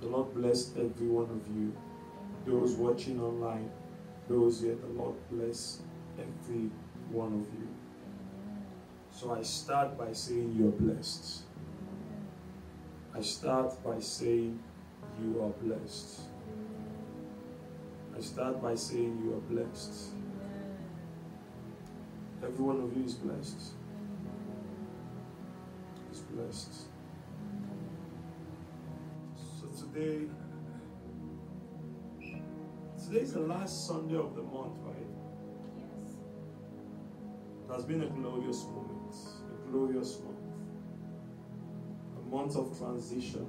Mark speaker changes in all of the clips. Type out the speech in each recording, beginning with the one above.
Speaker 1: The Lord bless every one of you. Those watching online, those here, the Lord bless every one of you. So I start by saying you're blessed. I start by saying you are blessed. I start by saying you are blessed. Every one of you is blessed. Is blessed. Today, today is the last Sunday of the month, right?
Speaker 2: Yes.
Speaker 1: It has been a glorious moment, a glorious month, a month of transition.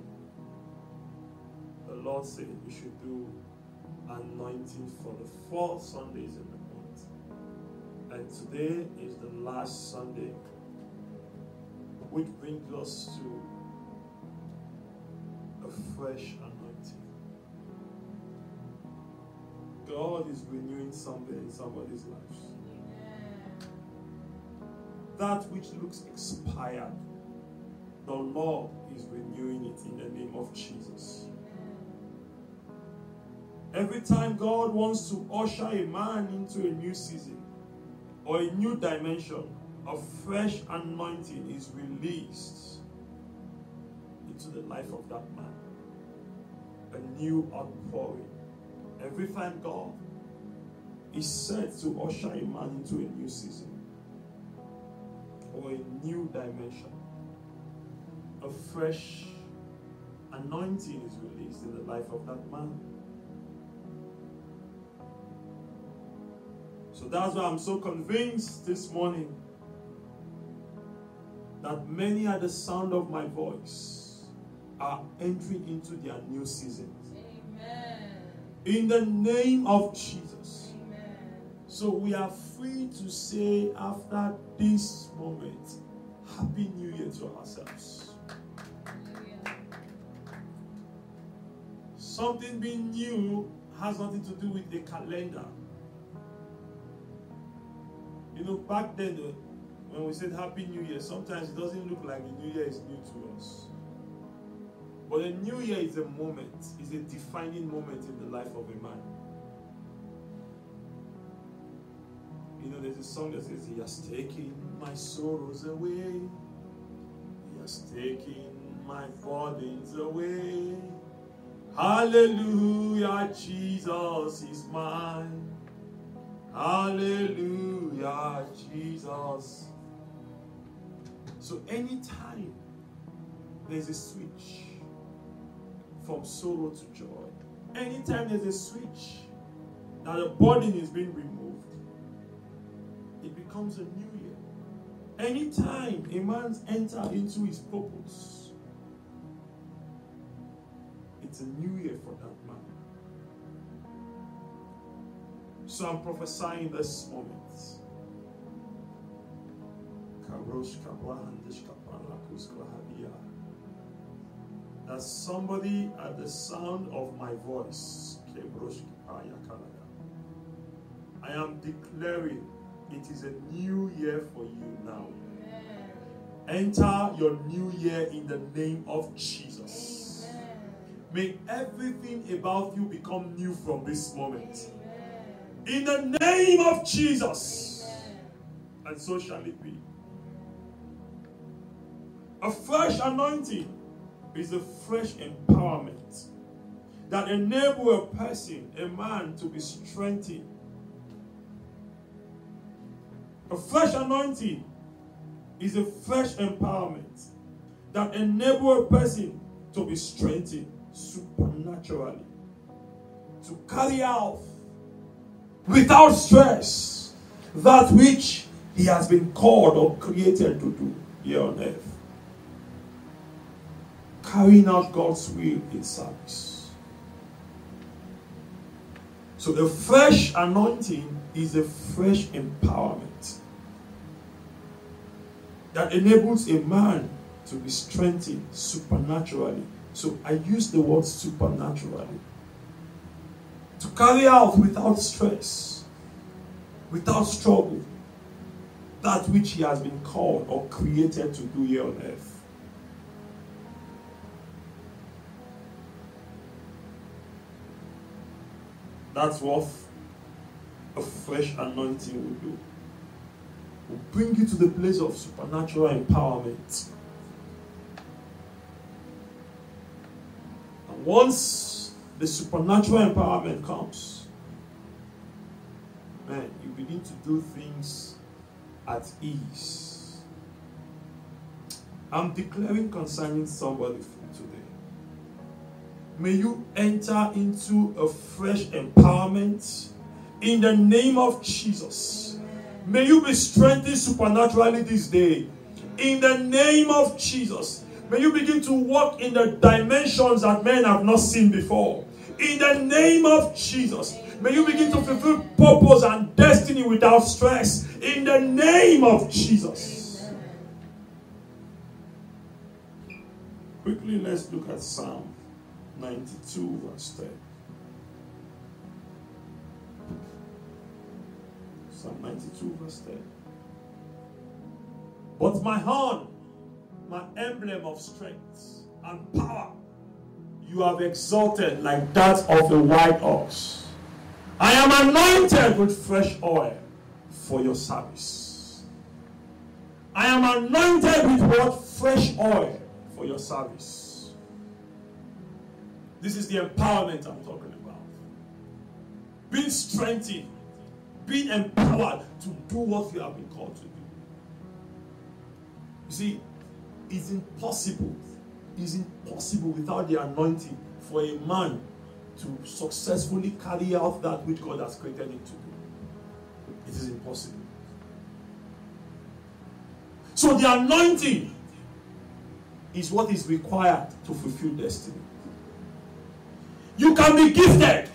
Speaker 1: The Lord said we should do anointing for the four Sundays in the month. And today is the last Sunday, which brings us to fresh anointing. God is renewing something in somebody's life that which looks expired, the Lord is renewing it in the name of Jesus. Every time God wants to usher a man into a new season or a new dimension, a fresh anointing is released into the life of that man. A new outpouring. Every time God is set to usher a man into a new season or a new dimension, a fresh anointing is released in the life of that man. So that's why I'm so convinced this morning that many at the sound of my voice are entering into their new season.
Speaker 2: Amen.
Speaker 1: In the name of Jesus.
Speaker 2: Amen.
Speaker 1: So we are free to say after this moment, Happy New Year to ourselves.
Speaker 2: Hallelujah.
Speaker 1: Something being new has nothing to do with the calendar. You know, back then, uh, when we said Happy New Year, sometimes it doesn't look like the New Year is new to us. But a new year is a moment, is a defining moment in the life of a man. You know, there's a song that says, He has taken my sorrows away, He has taken my burdens away. Hallelujah, Jesus is mine. Hallelujah, Jesus. So anytime there's a switch from sorrow to joy, anytime there's a switch that the burden is being removed, it becomes a new year. Anytime a man enters into his purpose, it's a new year for that man. So I'm prophesying this moment. Karosh. That somebody at the sound of my voice, kalaya. Ah, I am declaring it is a new year for you now.
Speaker 2: Amen.
Speaker 1: Enter your new year in the name of Jesus.
Speaker 2: Amen.
Speaker 1: May everything about you become new from this moment.
Speaker 2: Amen.
Speaker 1: In the name of Jesus. And so shall it be. A fresh anointing is a fresh empowerment that enable a person, a man, to be strengthened. A fresh anointing is a fresh empowerment that enable a person to be strengthened supernaturally, to carry out without stress that which he has been called or created to do here on earth. Carrying out God's will in service. So the fresh anointing is a fresh empowerment that enables a man to be strengthened supernaturally. So I use the word supernaturally to carry out without stress, without struggle, that which he has been called or created to do here on earth. That's what a fresh anointing will do. Will bring you to the place of supernatural empowerment. And once the supernatural empowerment comes, man, you begin to do things at ease. I'm declaring concerning somebody. May you enter into a fresh empowerment in the name of Jesus. May you be strengthened supernaturally this day in the name of Jesus. May you begin to walk in the dimensions that men have not seen before. In the name of Jesus. May you begin to fulfill purpose and destiny without stress. In the name of Jesus. Quickly, let's look at Psalm 92, verse 10. Psalm 92, verse 10. But my horn, my emblem of strength and power, you have exalted like that of a white ox. I am anointed with fresh oil for your service. I am anointed with what? Fresh oil for your service. This is the empowerment I'm talking about. Being strengthened, being empowered to do what you have been called to do. You see, it's impossible, it's impossible without the anointing for a man to successfully carry out that which God has created him to do. It is impossible. So the anointing is what is required to fulfill destiny. You can be gifted,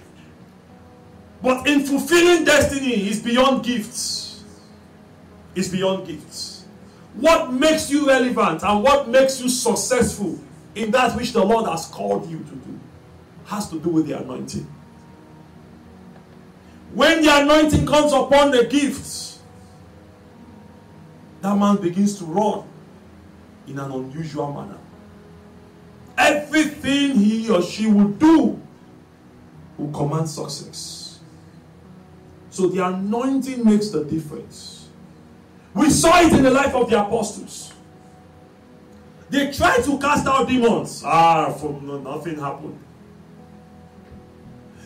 Speaker 1: but in fulfilling destiny is beyond gifts. Is beyond gifts. What makes you relevant and what makes you successful in that which the Lord has called you to do has to do with the anointing. When the anointing comes upon the gifts, that man begins to run in an unusual manner. Everything he or she will do will command success. So the anointing makes the difference. We saw it in the life of the apostles. They tried to cast out demons. Ah, from nothing happened.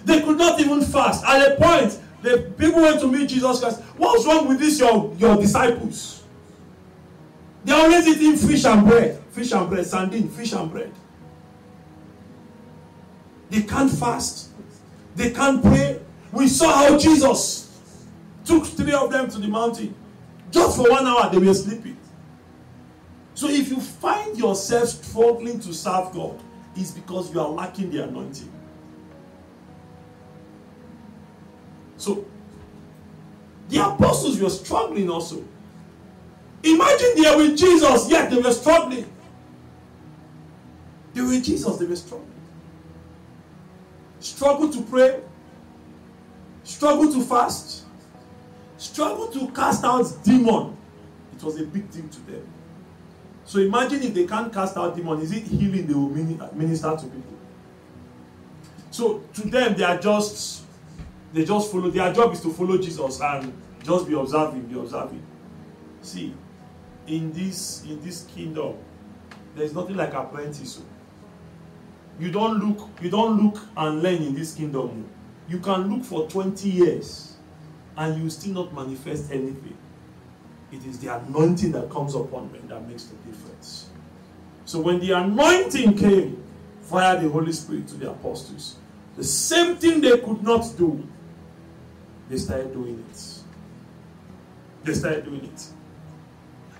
Speaker 1: They could not even fast. At a point, the people went to meet Jesus Christ. What's wrong with this, your, your disciples? They are always eating fish and bread. Fish and bread, sardine, fish and bread. They can't fast. They can't pray. We saw how Jesus took three of them to the mountain. Just for one hour, they were sleeping. So if you find yourself struggling to serve God, it's because you are lacking the anointing. So the apostles were struggling also. Imagine they are with Jesus, yet they were struggling. They were with Jesus, they were struggling. Struggle to pray, struggle to fast, struggle to cast out demon. It was a big deal to them. So imagine if they can't cast out demon, is it healing they will minister to people? So to them, they are just they just follow. Their job is to follow Jesus and just be observing, be observing. See, in this in this kingdom, there is nothing like apprentice. You don't look, you don't look and learn in this kingdom. You can look for 20 years and you still not manifest anything. It is the anointing that comes upon them that makes the difference. So when the anointing came via the Holy Spirit to the apostles, the same thing they could not do, they started doing it. They started doing it.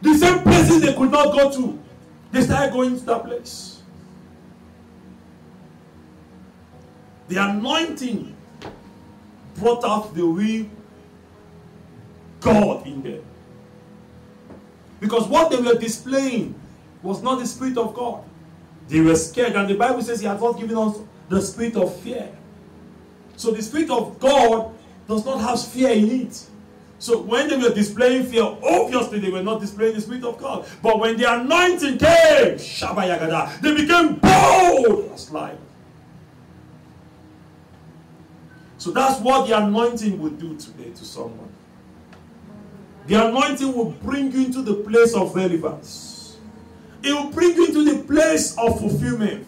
Speaker 1: The same places they could not go to, they started going to that place. The anointing brought out the real God in them. Because what they were displaying was not the Spirit of God. They were scared, and the Bible says He has not given us the spirit of fear. So the Spirit of God does not have fear in it. So when they were displaying fear, obviously they were not displaying the Spirit of God. But when the anointing came, they became bold as lions. So that's what the anointing will do today eh, to someone. The anointing will bring you into the place of relevance. It will bring you into the place of fulfillment.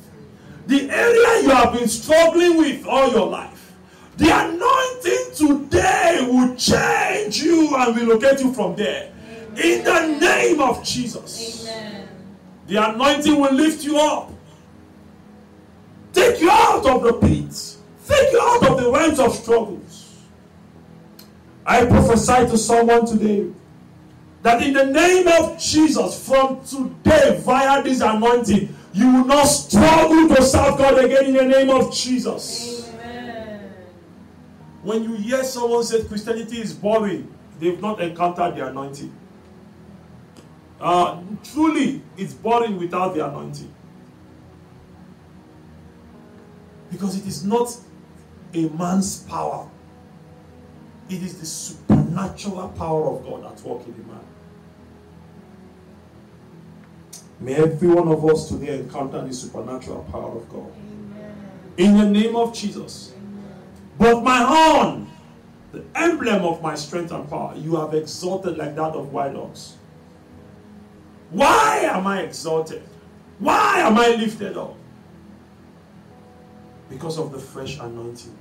Speaker 1: The area you have been struggling with all your life. The anointing today will change you and relocate you from there. In the name of Jesus.
Speaker 2: Amen.
Speaker 1: The anointing will lift you up. Take you out of the pit. Take you out of the realms of struggles. I prophesy to someone today that in the name of Jesus, from today, via this anointing, you will not struggle to serve God again in the name of Jesus.
Speaker 2: Amen.
Speaker 1: When you hear someone say Christianity is boring, they've not encountered the anointing. Uh, truly, it's boring without the anointing. Because it is not a man's power, it is the supernatural power of God at work in a man. May every one of us today encounter the supernatural power of God.
Speaker 2: Amen.
Speaker 1: In the name of Jesus.
Speaker 2: Amen.
Speaker 1: But my horn, the emblem of my strength and power, you have exalted like that of wild ox. Why am I exalted? Why am I lifted up? Because of the fresh anointing.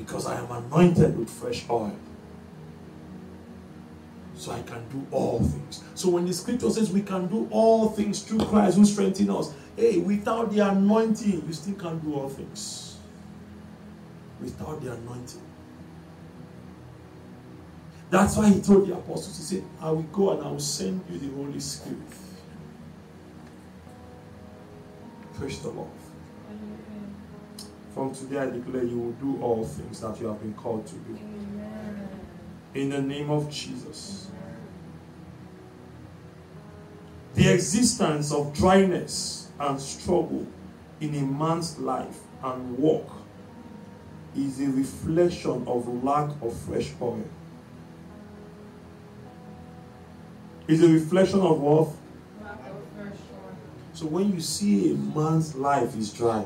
Speaker 1: Because I am anointed with fresh oil. So I can do all things. So when the scripture says we can do all things through Christ who strengthens us, hey, without the anointing, you still can't do all things. Without the anointing. That's why he told the apostles, he said, I will go and I will send you the Holy Spirit. Praise the Lord.
Speaker 2: Amen.
Speaker 1: From today I declare you will do all things that you have been called to do.
Speaker 2: Amen.
Speaker 1: In the name of Jesus. The existence of dryness and struggle in a man's life and work is a reflection of lack of fresh oil. Is a reflection of what?
Speaker 2: Lack of fresh oil.
Speaker 1: So when you see a man's life is dry,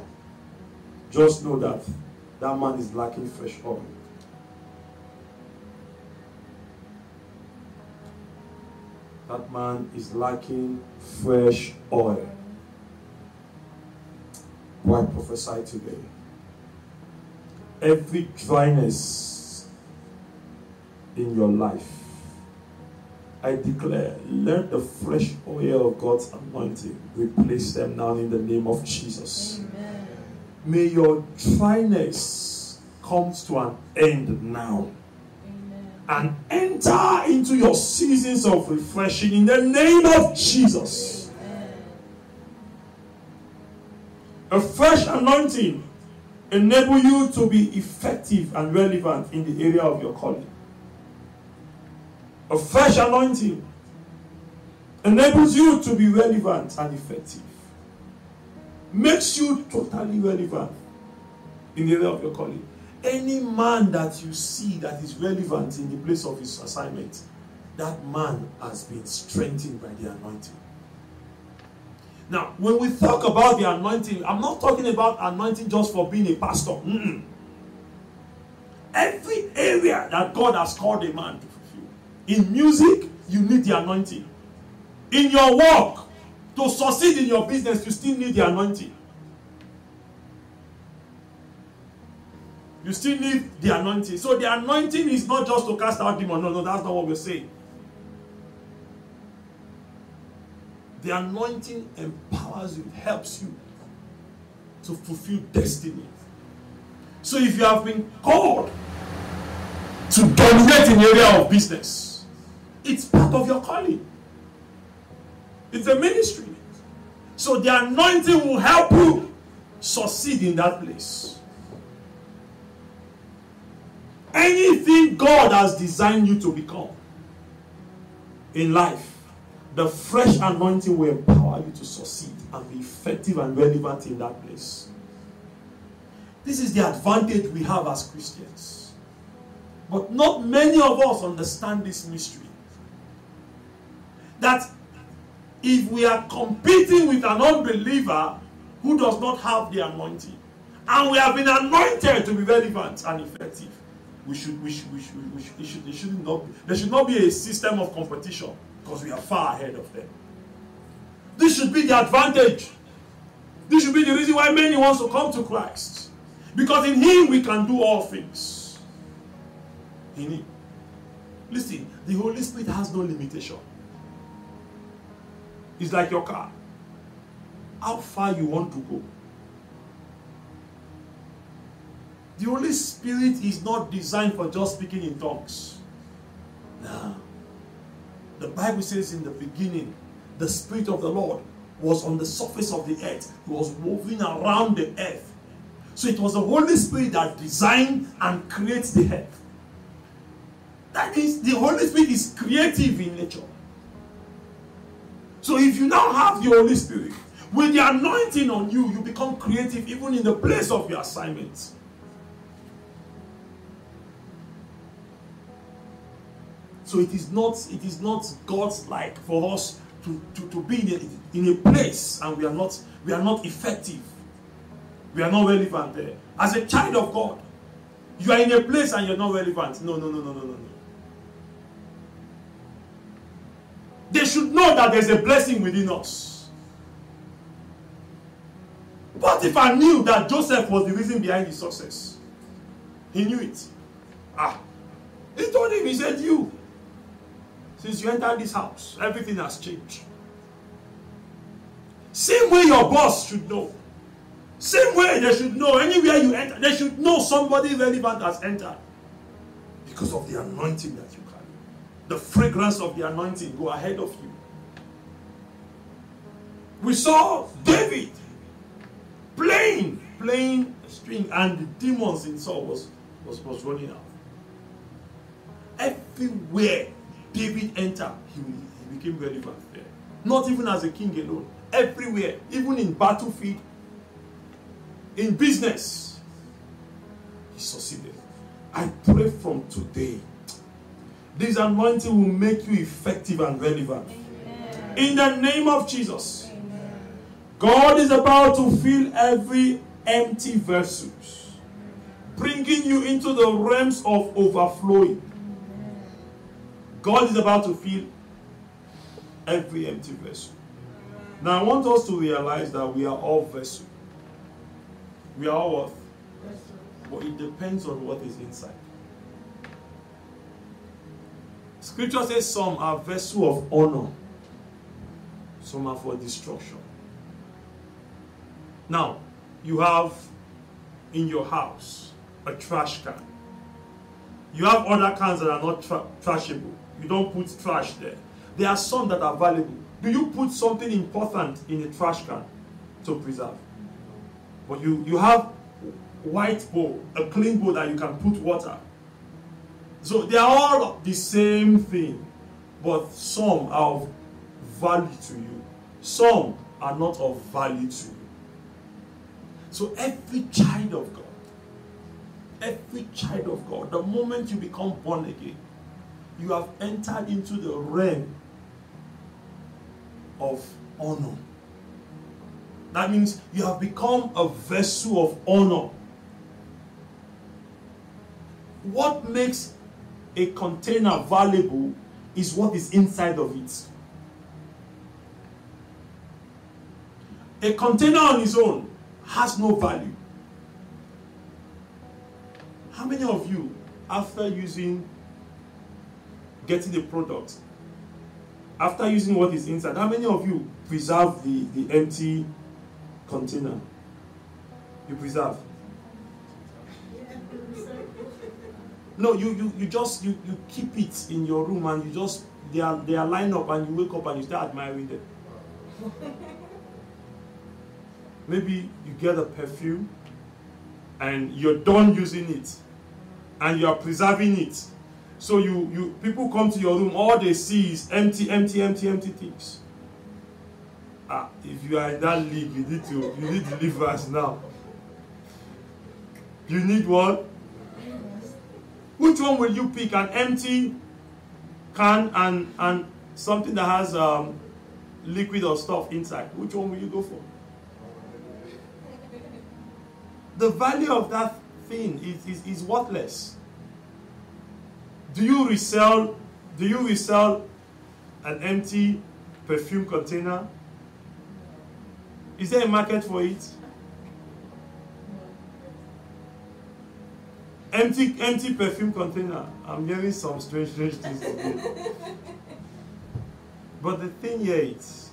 Speaker 1: just know that that man is lacking fresh oil. That man is lacking fresh oil. Why prophesy today? Every dryness in your life, I declare, let the fresh oil of God's anointing replace them now in the name of Jesus.
Speaker 2: Amen.
Speaker 1: May your dryness comes to an end now
Speaker 2: Amen.
Speaker 1: and enter into your seasons of refreshing in the name of Jesus.
Speaker 2: Amen.
Speaker 1: A fresh anointing enable you to be effective and relevant in the area of your calling. A fresh anointing enables you to be relevant and effective. Makes you totally relevant in the area of your calling. Any man that you see that is relevant in the place of his assignment, that man has been strengthened by the anointing. Now, when we talk about the anointing, I'm not talking about anointing just for being a pastor. Mm-mm. Every area that God has called a man to fulfill. In music, you need the anointing. In your work, to succeed in your business, you still need the anointing. You still need the anointing. So the anointing is not just to cast out demons. No, no, that's not what we're saying. The anointing empowers you, helps you to fulfill destiny. So if you have been called to dominate in the area of business, it's part of your calling. It's a ministry. So the anointing will help you succeed in that place. Anything God has designed you to become in life, the fresh anointing will empower you to succeed and be effective and relevant in that place. This is the advantage we have as Christians. But not many of us understand this mystery. That if we are competing with an unbeliever who does not have the anointing, and we have been anointed to be relevant and effective, we should, we should, we should, we should, it should, it should not, there should not be a system of competition because we are far ahead of them. This should be the advantage. This should be the reason why many want to come to Christ. Because in Him we can do all things. In Him. Listen, the Holy Spirit has no limitation. It's like your car. How far you want to go. The Holy Spirit is not designed for just speaking in tongues. No. The Bible says in the beginning, the Spirit of the Lord was on the surface of the earth. He was moving around the earth. So it was the Holy Spirit that designed and creates the earth. That is, the Holy Spirit is creative in nature. So if you now have the Holy Spirit, with the anointing on you, you become creative even in the place of your assignment. So it is not it is not God's like for us to, to, to be in a, in a place and we are not we are not effective. We are not relevant there. As a child of God, you are in a place and you're not relevant. No, no, no, no, no, no, no. They should know that there's a blessing within us. Potiphar knew that Joseph was the reason behind his success, he knew it. Ah, he told him, he said, You, since you entered this house, everything has changed. Same way your boss should know. Same way they should know. Anywhere you enter, they should know somebody relevant has entered. Because of the anointing that you. The fragrance of the anointing go ahead of you. We saw David playing, playing a string, and the demons in Saul was, was, was running out. Everywhere David entered, he, he became relevant there. Not even as a king alone. Everywhere, even in battlefield, in business, he succeeded. I pray from today, this anointing will make you effective and relevant.
Speaker 2: Amen.
Speaker 1: In the name of Jesus.
Speaker 2: Amen.
Speaker 1: God is about to fill every empty vessel, bringing you into the realms of overflowing. God is about to fill every empty vessel. Now, I want us to realize that we are all vessels. We are all what? But it depends on what is inside. Scripture says some are vessels of honor, some are for destruction. Now, you have in your house a trash can. You have other cans that are not tra- trashable. You don't put trash there. There are some that are valuable. Do you put something important in a trash can to preserve? But you, you have white bowl, a clean bowl that you can put water. So they are all the same thing, but some are of value to you. Some are not of value to you. So every child of God, every child of God, the moment you become born again, you have entered into the realm of honor. That means you have become a vessel of honor. What makes a container valuable is what is inside of it. A container on its own has no value. How many of you, after using, getting the product, after using what is inside, how many of you preserve the, the empty container? You preserve. No, you, you, you just you, you keep it in your room and you just they are they are lined up and you wake up and you start admiring them. Maybe you get a perfume and you're done using it and you are preserving it. So you, you people come to your room, all they see is empty, empty, empty, empty things. Ah, if you are in that league, you need to you need deliverance now. You need what? Which one will you pick? An empty can and and something that has um, liquid or stuff inside. Which one will you go for? the value of that thing is, is, is worthless. Do you resell do you resell an empty perfume container? Is there a market for it? Empty empty perfume container. I'm hearing some strange strange things today. But the thing here is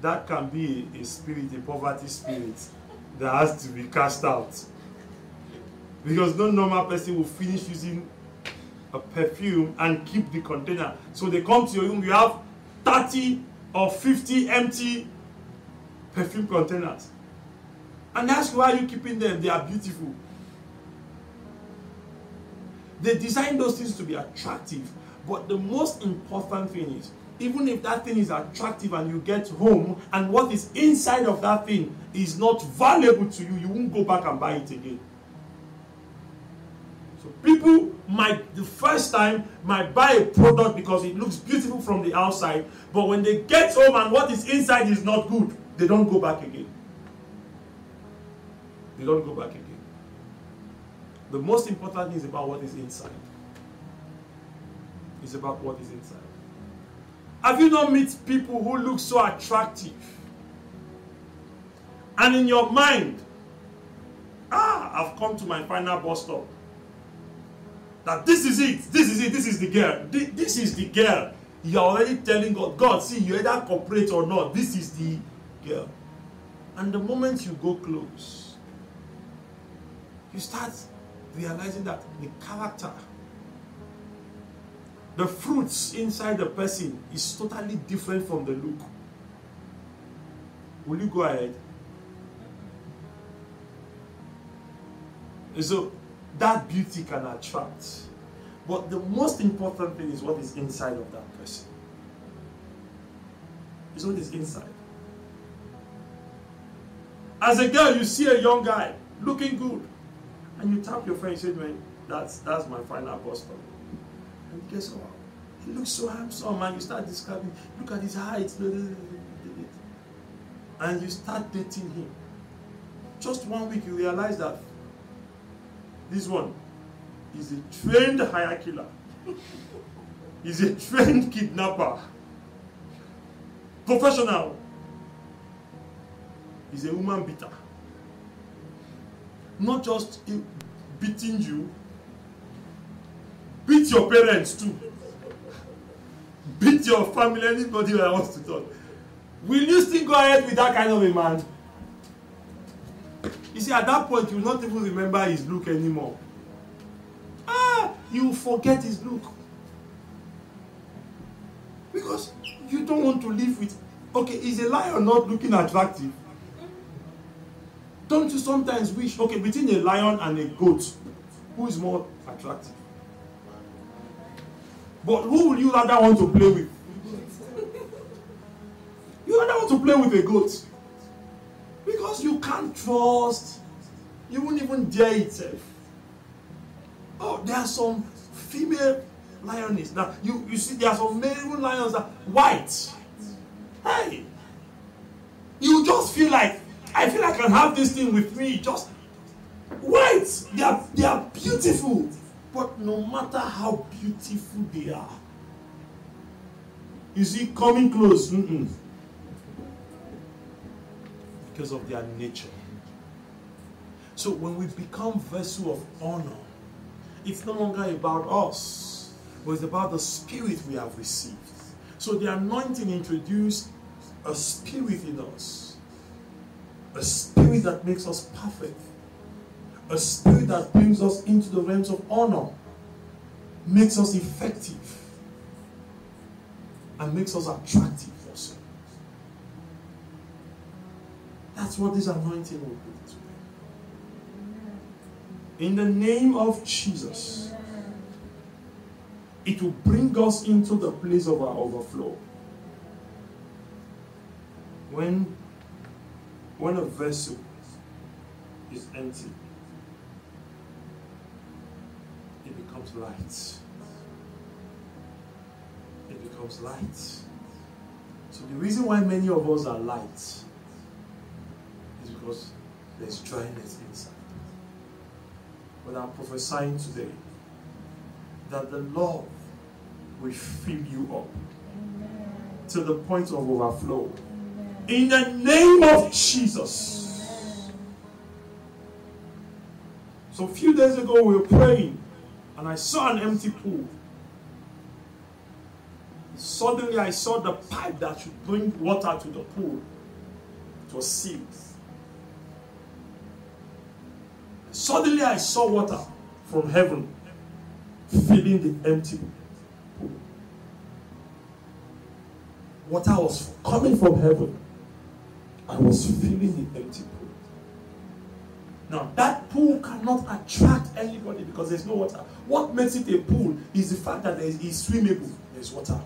Speaker 1: that can be a, spirit, a poverty spirit that has to be cast out. Because no normal person will finish using a perfume and keep the container. So they come to your room, you have 30 or 50 empty perfume containers. And that's why you keeping them. They are beautiful. They design those things to be attractive. But the most important thing is, even if that thing is attractive and you get home and what is inside of that thing is not valuable to you, you won't go back and buy it again. So people might the first time might buy a product because it looks beautiful from the outside, but when they get home and what is inside is not good, they don't go back again. They don't go back again. The most important thing is about what is inside. It's about what is inside. Have you not met people who look so attractive? And in your mind, ah, I've come to my final bus stop. That this is it, this is it, this is the girl, this is the girl. You're already telling God, God, see, you either cooperate or not, this is the girl. And the moment you go close, you start realizing that the character, the fruits inside the person is totally different from the look. Will you go ahead? So that beauty can attract. But the most important thing is what is inside of that person. It's what is inside. As a girl, you see a young guy looking good, and you tap your friend and say, Man, that's that's my final bus stop. And guess what? He looks so handsome, and you start describing, look at his height, and you start dating him. Just one week, you realize that this one is a trained hire killer. He's a trained kidnapper. Professional. He's a woman beater. Not just beating you, beat your parents too. Beat your family, anybody that wants to talk. Will you still go ahead with that kind of a man? You see, at that point, you not even remember his look anymore. Ah, you forget his look. Because you don't want to live with. Okay, is a lion not looking attractive? Don't you sometimes wish, okay, between a lion and a goat, who is more attractive? But who would you rather want to play with? You rather want to play with a goat. Because you can't trust. You won't even dare itself. Oh, there are some female lioness. Now, you, you see, there are some male lions that white. Hey. You just feel like, I feel I can have this thing with me. Just white. They are, they are beautiful. But no matter how beautiful they are, you see, coming close, mm-mm, because of their nature. So when we become vessel of honor, it's no longer about us, but it's about the spirit we have received. So the anointing introduced a spirit in us, a spirit that makes us perfect, a spirit that brings us into the realms of honor, makes us effective, and makes us attractive also. That's what this anointing will do. In the name of Jesus, it will bring us into the place of our overflow. When, when a vessel is empty, it becomes light. It becomes light. So the reason why many of us are light is because there's dryness inside. But I'm prophesying today that the love will fill you up
Speaker 2: Amen.
Speaker 1: to the point of overflow. In the name of Jesus. So a few days ago we were praying and I saw an empty pool. Suddenly I saw the pipe that should bring water to the pool. It was sealed. Suddenly I saw water from heaven filling the empty pool. Water was coming from heaven and was filling the empty pool. Now, that pool cannot attract anybody because there's no water. What makes it a pool is the fact that there is swimmable, there's water.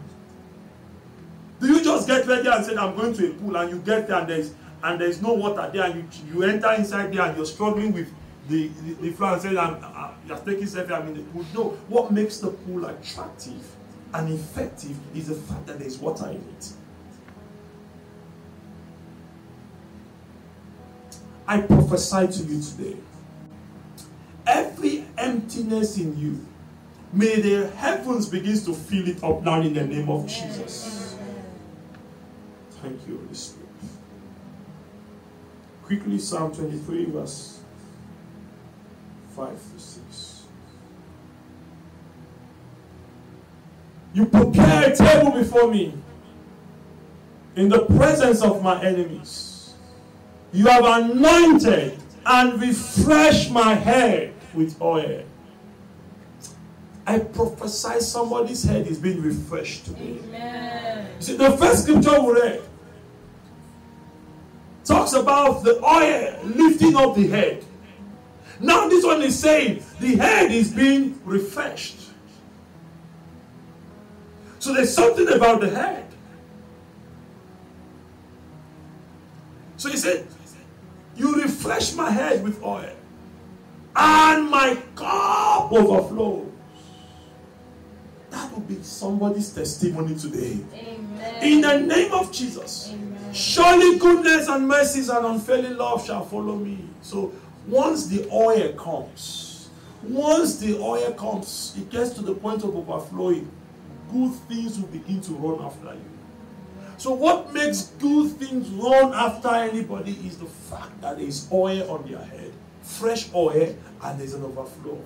Speaker 1: Do you just get ready and say, I'm going to a pool, and you get there and there's and there's no water there, and you, you enter inside there and you're struggling with the, the, the floor and say, I'm, uh, you're taking selfie, I'm in the pool. No, what makes the pool attractive and effective is the fact that there's water in it. I prophesy to you today. Every emptiness in you, may the heavens begin to fill it up now in the name of Jesus. Thank you, Holy Spirit. Quickly, Psalm 23, verse 5 to 6. You prepare a table before me in the presence of my enemies. You have anointed and refreshed my head with oil. I prophesy somebody's head is being refreshed today.
Speaker 2: Amen.
Speaker 1: See, the first scripture we read talks about the oil lifting up the head. Now, this one is saying the head is being refreshed. So, there's something about the head. So, he said, You refresh my head with oil, and my cup overflows. That will be somebody's testimony today.
Speaker 2: Amen.
Speaker 1: In the name of Jesus.
Speaker 2: Amen.
Speaker 1: Surely goodness and mercies and unfailing love shall follow me. So once the oil comes, once the oil comes, it gets to the point of overflowing, good things will begin to run after you. So what makes good things run after anybody is the fact that there is oil on their head, fresh oil, and there's an overflow of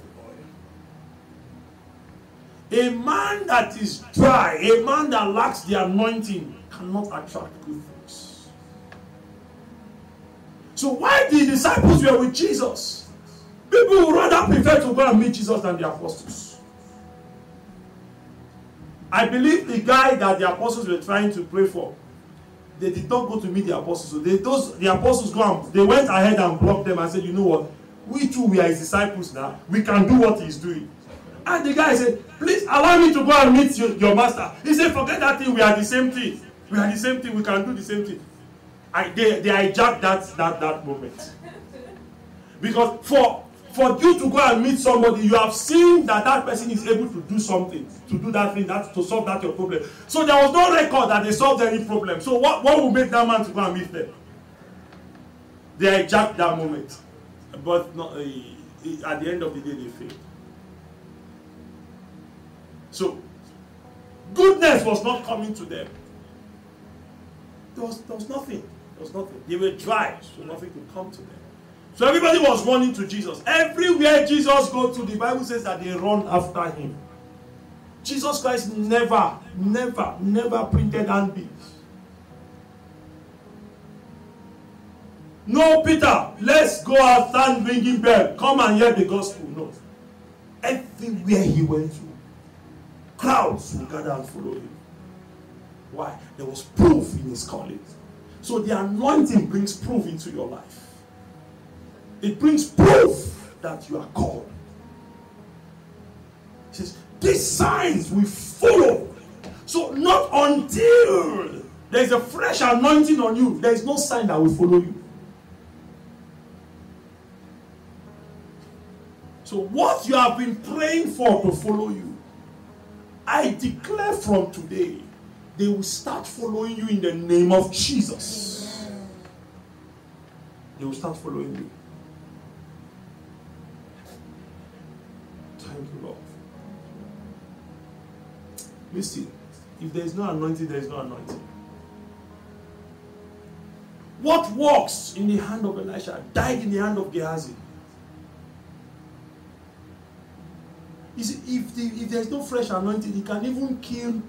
Speaker 1: oil. A man that is dry, a man that lacks the anointing, cannot attract good things. So why the disciples were with Jesus? People would rather prefer to go and meet Jesus than the apostles. I believe the guy that the apostles were trying to pray for, they did not go to meet the apostles. So they, those the apostles go and they went ahead and blocked them and said, you know what? We too, we are his disciples now. We can do what he's doing. And the guy said, please allow me to go and meet your, your master. He said, forget that thing. We are the same thing. We are the same thing. We can do the same thing. I, they, they hijacked that, that, that moment. Because for, for you to go and meet somebody, you have seen that that person is able to do something, to do that thing, that, to solve that your problem. So there was no record that they solved any problem. So what, what will make that man to go and meet them? They hijacked that moment. But not, uh, at the end of the day, they failed. So, goodness was not coming to them. There was, there was nothing. There was nothing. They were dry, so nothing could come to them. So everybody was running to Jesus. Everywhere Jesus goes to, the Bible says that they run after him. Jesus Christ never, never, never printed handbills. No, Peter, let's go out, stand ringing bell. Come and hear the gospel. No. Everywhere he went to, crowds would gather and follow him. Why? There was proof in his calling. So the anointing brings proof into your life. It brings proof that you are called. Says, these signs will follow. So not until there's a fresh anointing on you, there is no sign that will follow you. So what you have been praying for to follow you, I declare from today, they will start following you in the name of Jesus. They will start following you. Thank you, Lord. Listen, if there is no anointing, there is no anointing. What works in the hand of Elisha died in the hand of Gehazi. You see, if, the, if there is no fresh anointing, he can even kill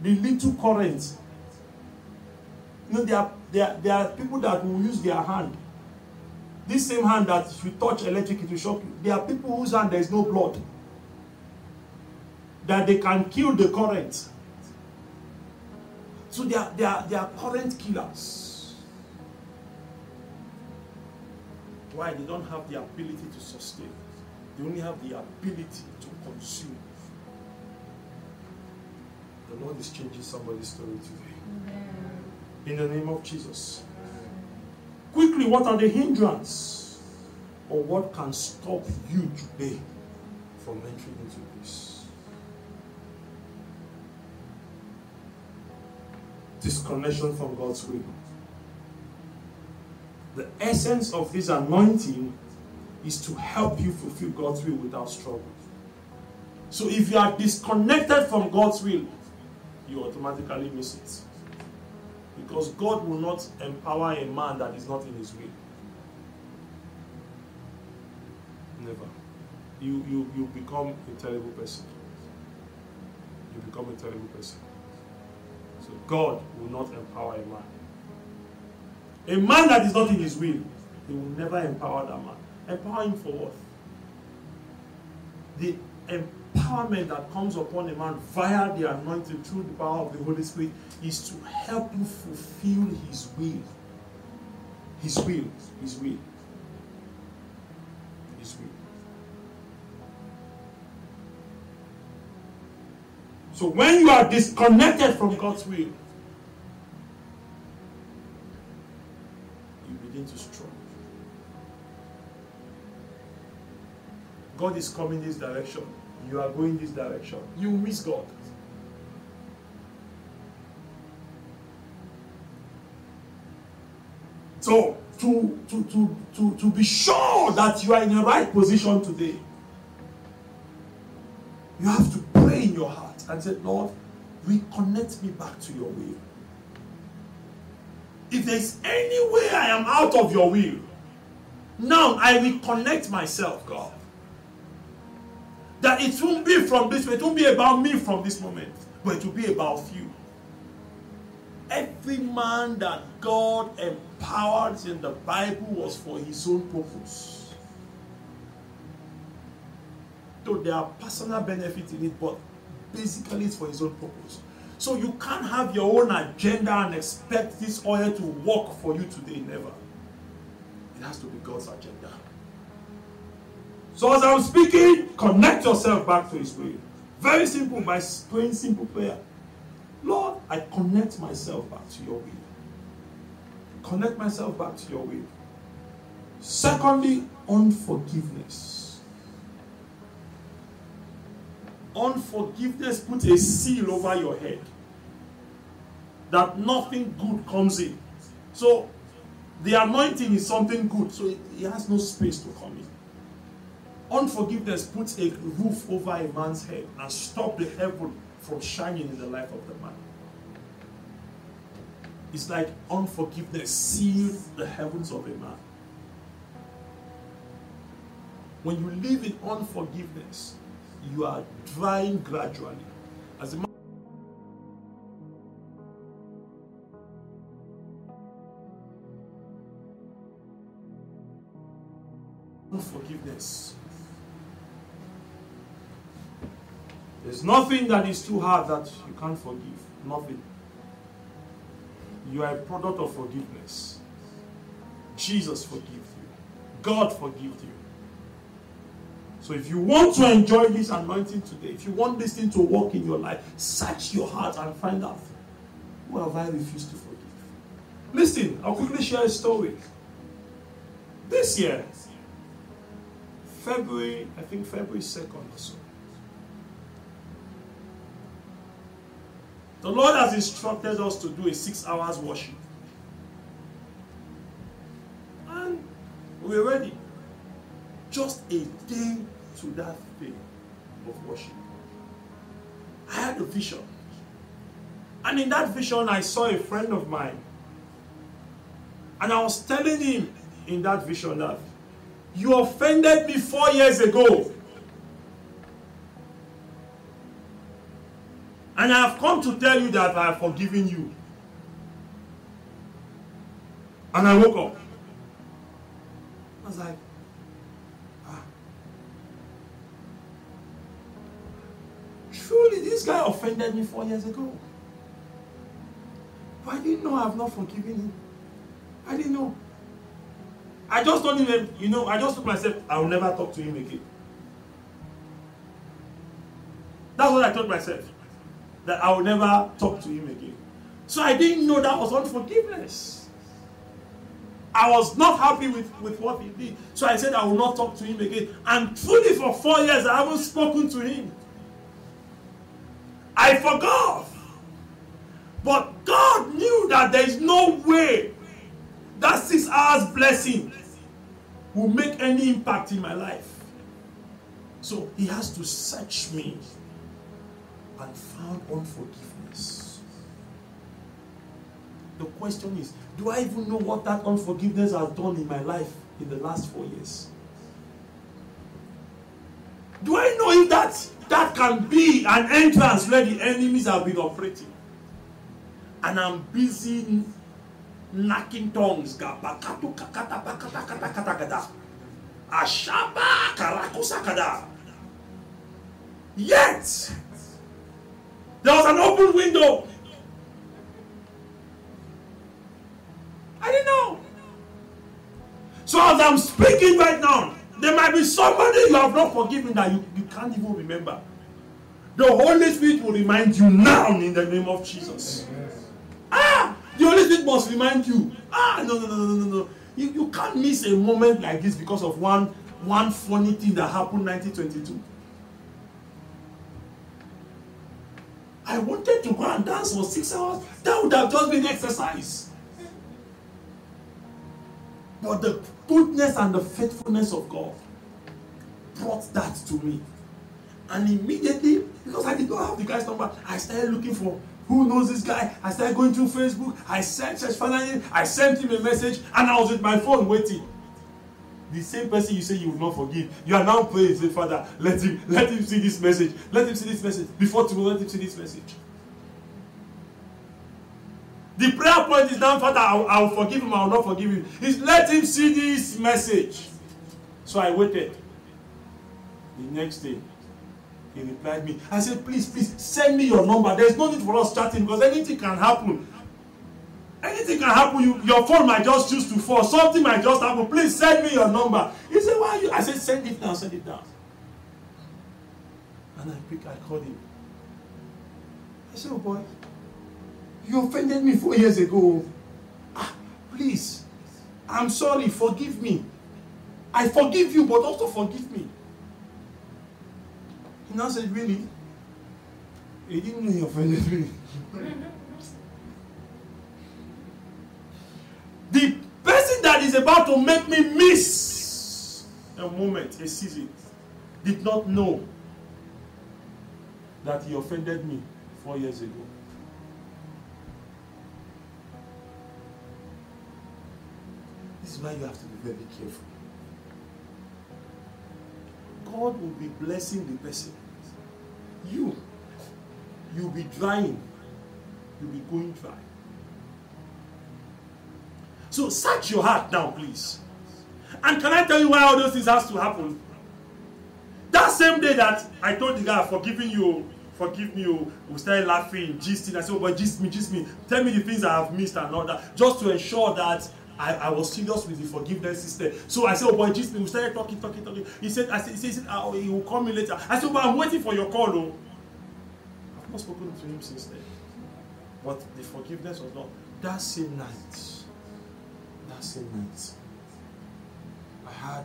Speaker 1: the little current. You know, there are, there, are, there are people that will use their hand. This same hand that if you touch electric, it will shock you. There are people whose hand there is no blood. That they can kill the current. So they are, they are, they are current killers. Why? They don't have the ability to sustain. They only have the ability to consume. The Lord is changing somebody's story today. In the name of Jesus. Quickly, what are the hindrance? Or what can stop you today from entering into this? Disconnection from God's will. The essence of this anointing is to help you fulfill God's will without struggle. So if you are disconnected from God's will, you automatically miss it. Because God will not empower a man that is not in his will. Never. You, you, you become a terrible person. You become a terrible person. So God will not empower a man. A man that is not in his will, he will never empower that man. Empower him for what? The empowerment that comes upon a man via the anointing through the power of the Holy Spirit is to help you fulfill his will. His will. His will. His will. So when you are disconnected from God's will, you begin to struggle. God is coming this direction. You are going this direction. You miss God. So to, to, to, to, to be sure that you are in the right position today, you have to pray in your heart and say, Lord, reconnect me back to your will. If there's any way I am out of your will, now I reconnect myself, God. That it won't be from this way, it won't be about me from this moment, but it will be about you. Every man that God empowered in the Bible was for his own purpose. Though there are personal benefits in it, but basically it's for his own purpose. So you can't have your own agenda and expect this oil to work for you today, never. It has to be God's agenda. So as I'm speaking, connect yourself back to His will. Very simple by praying simple prayer. Lord, I connect myself back to your will. Connect myself back to your will. Secondly, unforgiveness. Unforgiveness puts a seal over your head that nothing good comes in. So the anointing is something good, so it, it has no space to come in. Unforgiveness puts a roof over a man's head and stop the heaven from shining in the life of the man. It's like unforgiveness sealed the heavens of a man. When you live in unforgiveness, you are drying gradually. As a man unforgiveness. There's nothing that is too hard that you can't forgive. Nothing. You are a product of forgiveness. Jesus forgives you. God forgives you. So if you want to enjoy this anointing today, if you want this thing to work in your life, search your heart and find out who have I refused to forgive. Listen, I'll quickly share a story. This year, February, I think February 2nd or so. The Lord has instructed us to do a six hours worship. were ready. Just a day to that day of worship. I had a vision. And in that vision, I saw a friend of mine. And I was telling him in that vision that you offended me four years ago. And I have come to tell you that I have forgiven you. And I woke up. I was like, ah. Truly, this guy offended me four years ago. But I didn't know I have not forgiven him. I didn't know. I just told him, you know, I just told myself, I will never talk to him again. That's what I told myself. That I will never talk to him again. So I didn't know that was unforgiveness. I was not happy with, with what he did. So I said I will not talk to him again. And truly for four years I haven't spoken to him. I forgot. But God knew that there is no way that six hours blessing will make any impact in my life. So he has to search me and found unforgiveness. The question is, do I even know what that unforgiveness has done in my life in the last four years? Do I know if that that can be an entrance where the enemies have been operating? And I'm busy knocking tongues. Ashaba karakusakada. Yet, there was an open window. I didn't know. So as I'm speaking right now, there might be somebody you have not forgiven that you, you can't even remember. The Holy Spirit will remind you now in the name of Jesus. Ah, the Holy Spirit must remind you. Ah, no, no, no, no, no, no. You, you can't miss a moment like this because of one, one funny thing that happened 1922. I wanted to go and dance for six hours. That would have just been exercise. But the goodness and the faithfulness of God brought that to me. And immediately, because I did not have the guy's number, I started looking for who knows this guy. I started going through Facebook. I sent Church Finally, I sent him a message, and I was with my phone waiting. The same person you say you will not forgive, you are now praying, say, Father, let him, let him see this message. Let him see this message. Before tomorrow, let him see this message. The prayer point is now, Father, I will, I will forgive him, I will not forgive him. Is let him see this message. So I waited. The next day, he replied me. I said, please, please, send me your number. There's no need for us chatting because anything can happen. Anything can happen. You, your phone might just choose to fall. Something might just happen. Please send me your number. He said, why you? I said, send it down, send it down. And I picked, I called him. I said, oh boy, you offended me four years ago. Ah, please, I'm sorry, forgive me. I forgive you, but also forgive me. He now said, really? He didn't know he offended me. is about to make me miss a moment, a season, did not know that he offended me four years ago. This is why you have to be very careful. God will be blessing the person. You, you'll be drying. You'll be going dry. So search your heart now, please. And can I tell you why all those things has to happen? That same day that I told the guy, forgiving you, forgive me, oh, we started laughing, gisting. I said, oh, but gist me, gist me. Tell me the things I have missed and all that. Just to ensure that I, I was serious with the forgiveness system. So I said, oh boy, just me. We started talking, talking, talking. He said, I said, he said, oh, he will call me later. I said, but I'm waiting for your call, oh. I've not spoken to him since then. But the forgiveness was not. That same night, same night, I had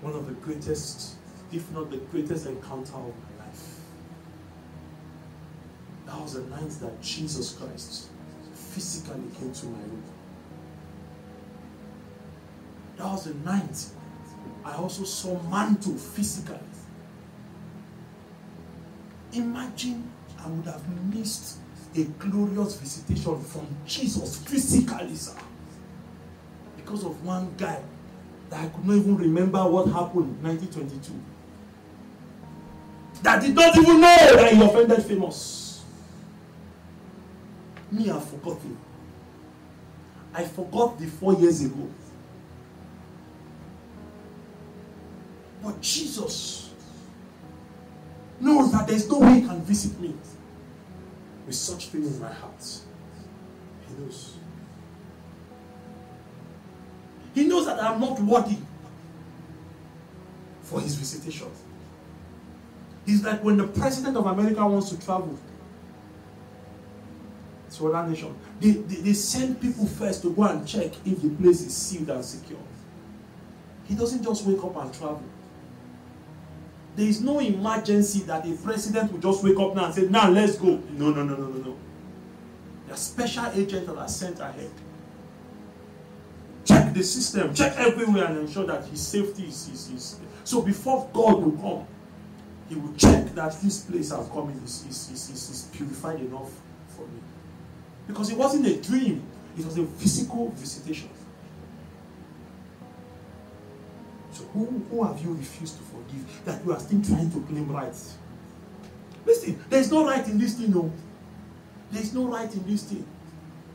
Speaker 1: one of the greatest, if not the greatest encounter of my life. That was the night that Jesus Christ physically came to my room. That was the night. I also saw mantle physically. Imagine I would have missed a glorious visitation from Jesus physically, sir. Because of one guy that I could not even remember what happened in 1922. That did not even know that he offended famous. Me, I forgot him. I forgot the four years ago. But Jesus knows that there's no way he can visit me with such thing in my heart. He knows. He knows that I'm not worthy for his visitation. He's like when the president of America wants to travel to another nation, they, they, they send people first to go and check if the place is sealed and secure. He doesn't just wake up and travel. There is no emergency that a president will just wake up now and say, Now let's go. No, no, no, no, no, no. There are special agents that are sent ahead. Check the system, check everywhere, and ensure that his safety is. is, is. So before God will come, he will check that this place I've come in is, is, is, is, is purified enough for me. Because it wasn't a dream, it was a physical visitation. So who, who have you refused to forgive that you are still trying to claim rights? Listen, there is no right in this thing, no. There is no right in this thing.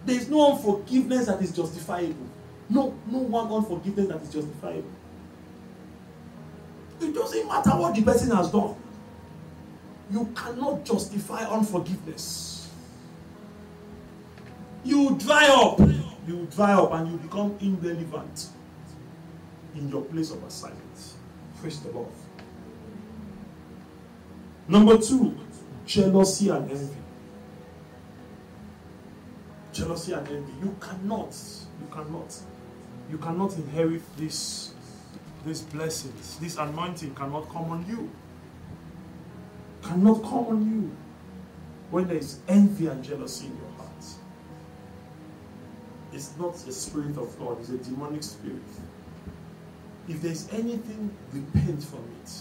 Speaker 1: There is no unforgiveness that is justifiable. No, no one unforgiveness that is justifiable. It doesn't matter what the person has done. You cannot justify unforgiveness. You dry up. You dry up and you become irrelevant in your place of assignment. Praise the Lord. Number two, jealousy and envy. Jealousy and envy. You cannot, you cannot, you cannot inherit this, these blessings. This anointing cannot come on you. Cannot come on you when there is envy and jealousy in your heart. It's not a spirit of God, it's a demonic spirit. If there's anything, repent from it.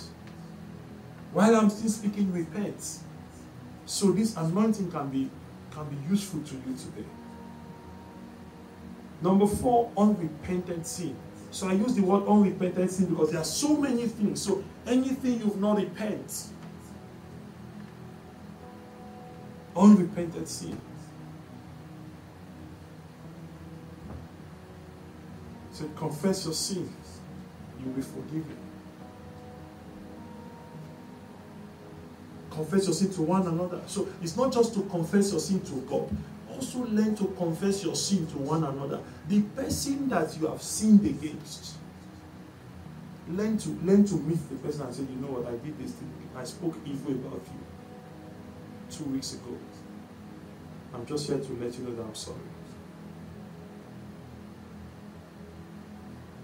Speaker 1: While I'm still speaking, repent. So this anointing can be can be useful to you today. Number four, unrepentant sin. So I use the word unrepentant sin because there are so many things. So anything you've not repent, unrepentant sin. So confess your sins, you'll be forgiven. Confess your sin to one another. So it's not just to confess your sin to God, also learn to confess your sin to one another. The person that you have sinned against. Learn to learn to meet the person and say, you know what, I did this thing. I spoke evil about you two weeks ago. I'm just here to let you know that I'm sorry.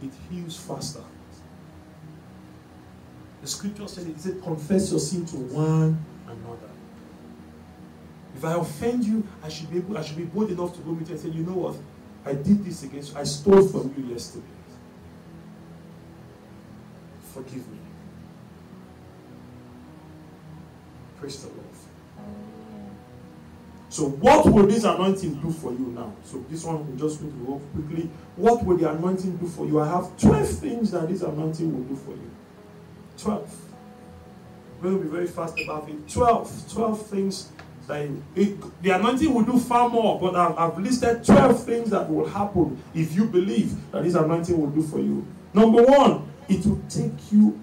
Speaker 1: It heals faster. The scripture said it said, confess your sin to one another. If I offend you, I should be able, I should be bold enough to go meet you and say, you know what? I did this against you. I stole from you yesterday. Forgive me. Praise the Lord. So, what will this anointing do for you now? So, this one we just going to go quickly. What will the anointing do for you? I have 12 things that this anointing will do for you. 12. We'll be very fast about it. 12. 12 things it, the anointing will do far more, but I've, I've listed 12 things that will happen if you believe that this anointing will do for you. Number one, it will take you,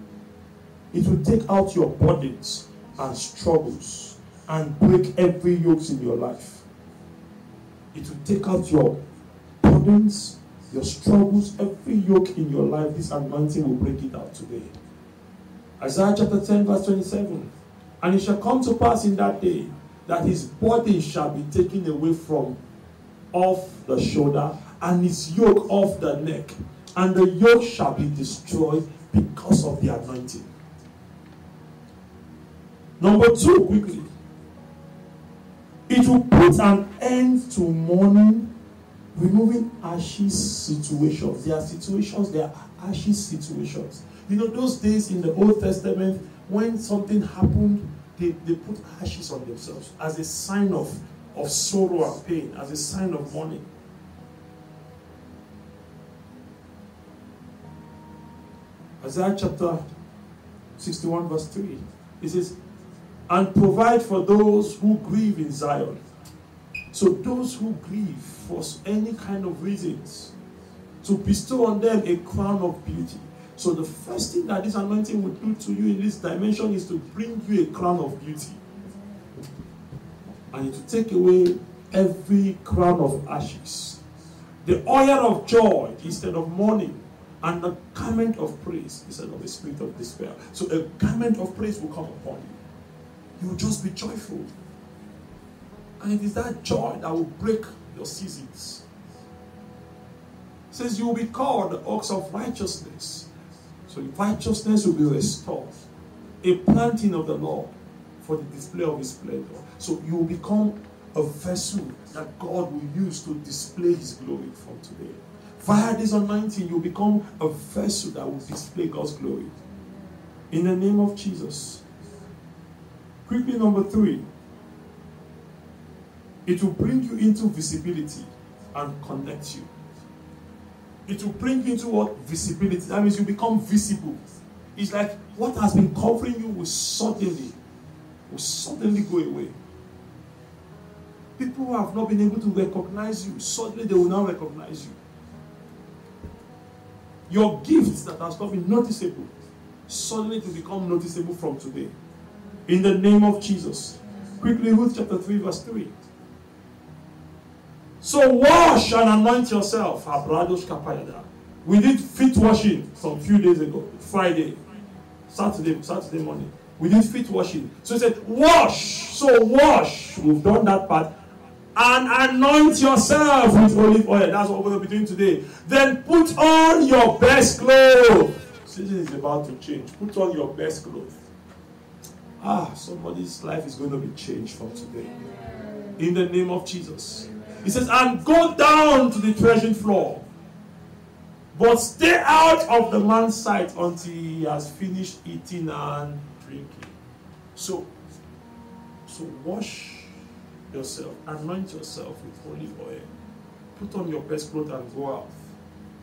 Speaker 1: it will take out your burdens and struggles and break every yoke in your life. It will take out your burdens, your struggles, every yoke in your life. This anointing will break it out today. Isaiah chapter 10, verse 27. And it shall come to pass in that day that his body shall be taken away from off the shoulder and his yoke off the neck, and the yoke shall be destroyed because of the anointing. Number two, quickly. It will put an end to mourning removing ashes situations. There are situations, there are ashes situations. You know, those days in the Old Testament, when something happened, they, they put ashes on themselves as a sign of, of sorrow and pain, as a sign of mourning. Isaiah chapter 61, verse 3. It says, And provide for those who grieve in Zion. So, those who grieve for any kind of reasons, to bestow on them a crown of beauty. So, the first thing that this anointing will do to you in this dimension is to bring you a crown of beauty. And to take away every crown of ashes. The oil of joy instead of mourning and the garment of praise instead of the spirit of despair. So a garment of praise will come upon you. You will just be joyful. And it is that joy that will break your seasons. It says you will be called the ox of righteousness. So righteousness will be restored. A planting of the Lord for the display of his splendor. So you will become a vessel that God will use to display his glory from today. Via this anointing, you will become a vessel that will display God's glory. In the name of Jesus. Quickly, number three. It will bring you into visibility and connect you. It will bring you into what? Visibility. That means you become visible. It's like what has been covering you will suddenly, will suddenly go away. People who have not been able to recognize you, suddenly they will now recognize you. Your gifts that has not been noticeable, suddenly to become noticeable from today. In the name of Jesus. Quickly, Ruth chapter 3, verse 3. So wash and anoint yourself. We did feet washing some few days ago, Friday, Saturday, Saturday morning. We did feet washing. So he said, wash. So wash. We've done that part and anoint yourself with olive oil. That's what we're going to be doing today. Then put on your best clothes. Season is about to change. Put on your best clothes. Ah, somebody's life is going to be changed from today. In the name of Jesus. He says, and go down to the threshing floor. But stay out of the man's sight until he has finished eating and drinking. So, so wash yourself, anoint yourself with olive oil, put on your best clothes and go out.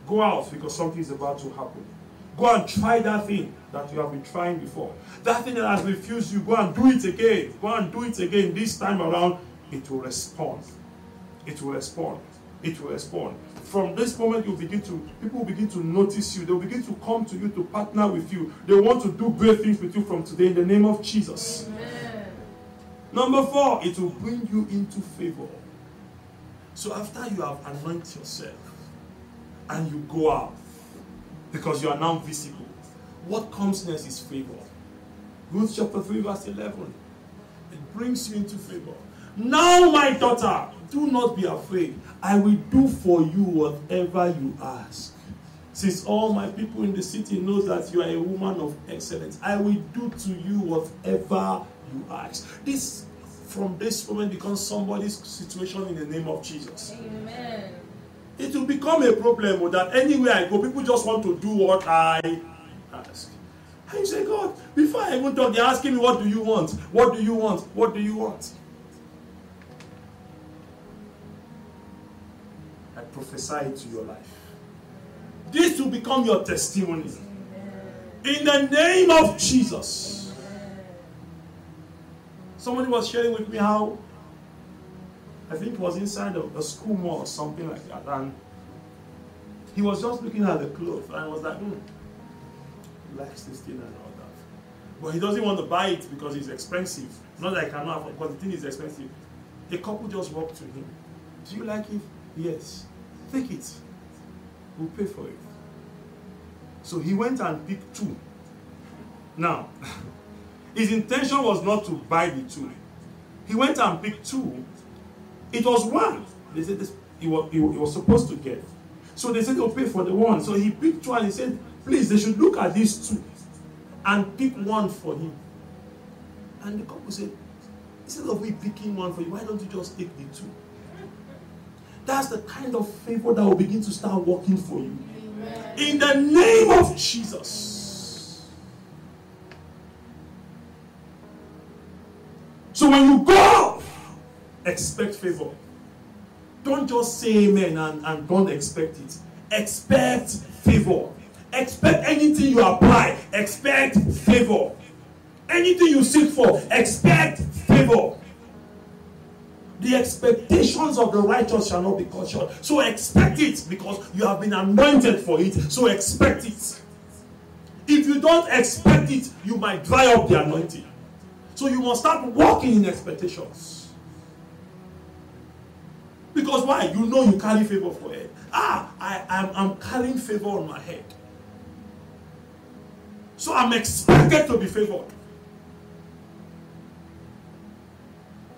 Speaker 1: Go out because something is about to happen. Go and try that thing that you have been trying before. That thing that has refused you, go and do it again. Go and do it again. This time around, it will respond. It will respond. It will respond. From this moment, you begin to people will begin to notice you. They will begin to come to you to partner with you. They want to do great things with you from today in the name of Jesus. Amen. Number four, it will bring you into favor. So after you have anointed yourself and you go out, because you are now visible, what comes next is favor. Ruth chapter 3, verse 11. It brings you into favor. Now, my daughter, do not be afraid. I will do for you whatever you ask. Since all my people in the city know that you are a woman of excellence, I will do to you whatever you ask. This from this moment becomes somebody's situation in the name of Jesus. Amen. It will become a problem oh, that anywhere I go, people just want to do what I ask. And you say, God, before I even talk, they're asking me, What do you want? What do you want? What do you want? Prophesy to your life. This will become your testimony. In the name of Jesus. Somebody was sharing with me how I think it was inside of a school mall or something like that, and he was just looking at the clothes and I was like, hmm, likes this thing and all that. But he doesn't want to buy it because it's expensive. Not that I cannot afford, because the thing is expensive. A couple just walked to him. Do you like it? Yes. Take it. We'll pay for it. So he went and picked two. Now, His intention was not to buy the two. He went and picked two. It was one. They said this, he, was, he, was supposed to get. So they said they'll pay for the one. So he picked one. He said, please, they should look at these two and pick one for him. And the couple said, instead of me picking one for you, why don't you just take the two? That's the kind of favor that will begin to start working for you.
Speaker 2: Amen.
Speaker 1: In the name of Jesus. So when you go, expect favor. Don't just say amen and, and don't expect it. Expect favor. Expect anything you apply, expect favor. Anything you seek for, expect favor. The expectations of the righteous shall not be cut short. So expect it because you have been anointed for it. So expect it. If you don't expect it, you might dry up the anointing. So you must start walking in expectations. Because why? You know you carry favor for head. Ah, I, I'm, I'm carrying favor on my head. So I'm expected to be favored.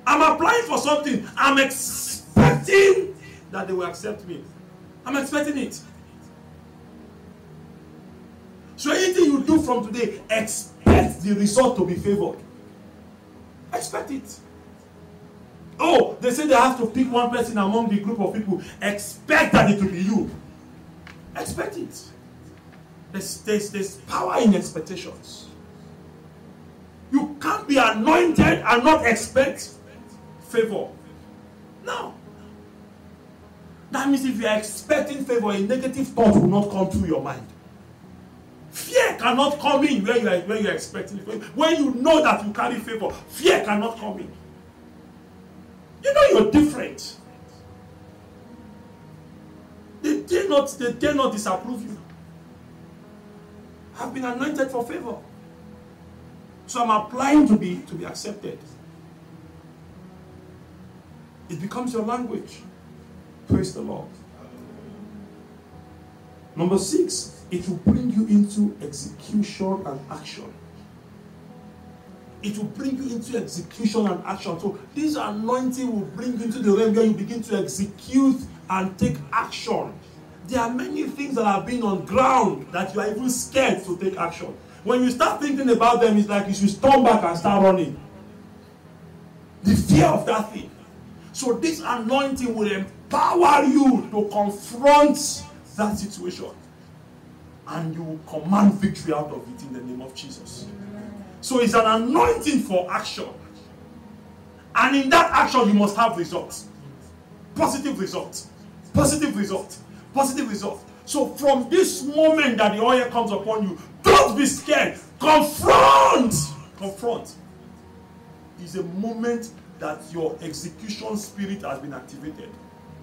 Speaker 1: I'm applying for something. I'm expecting that they will accept me. I'm expecting it. So anything you do from today, expect the result to be favored. Expect it. Oh, they say they have to pick one person among the group of people. Expect that it will be you. Expect it. There's, there's, there's power in expectations. You can't be anointed and not expect favor. No. That means if you are expecting favor, a negative thought will not come through your mind. Fear cannot come in where you are where you are expecting favor. When you know that you carry favor, fear cannot come in. You know you're different. They dare not, they dare not disapprove you. I've been anointed for favor. So I'm applying to be to be accepted. It becomes your language. Praise the Lord. Number six, it will bring you into execution and action. It will bring you into execution and action. So, this anointing will bring you into the realm where you begin to execute and take action. There are many things that have been on ground that you are even scared to take action. When you start thinking about them, it's like you should turn back and start running. The fear of that thing. So this anointing will empower you to confront that situation. And you will command victory out of it in the name of Jesus. So it's an anointing for action. And in that action, you must have results. Positive results. Positive results. Positive results. So from this moment that the oil comes upon you, don't be scared. Confront. Confront. Is a moment that your execution spirit has been activated.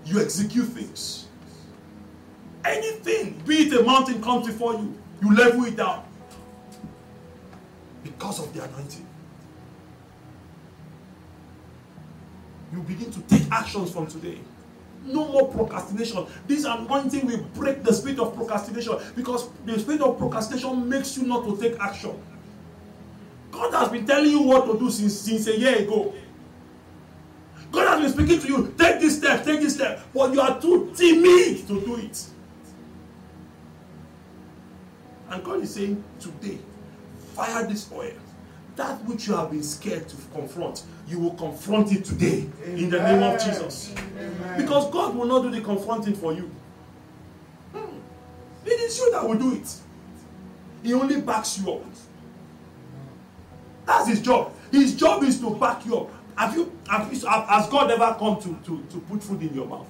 Speaker 1: You execute things. Anything, be it a mountain comes before you, you level it down. Because of the anointing. You begin to take actions from today. No more procrastination. This anointing will break the spirit of procrastination because the spirit of procrastination makes you not to take action. God has been telling you what to do since, since a year ago. God has been speaking to you, take this step, take this step, but you are too timid to do it. And God is saying, today, fire this oil. That which you have been scared to confront, you will confront it today Amen. in the name of Jesus. Amen. Because God will not do the confronting for you. Hmm. It is you that will do it. He only backs you up. That's his job. His job is to back you up. Have you, have you has God ever come to, to, to put food in your mouth?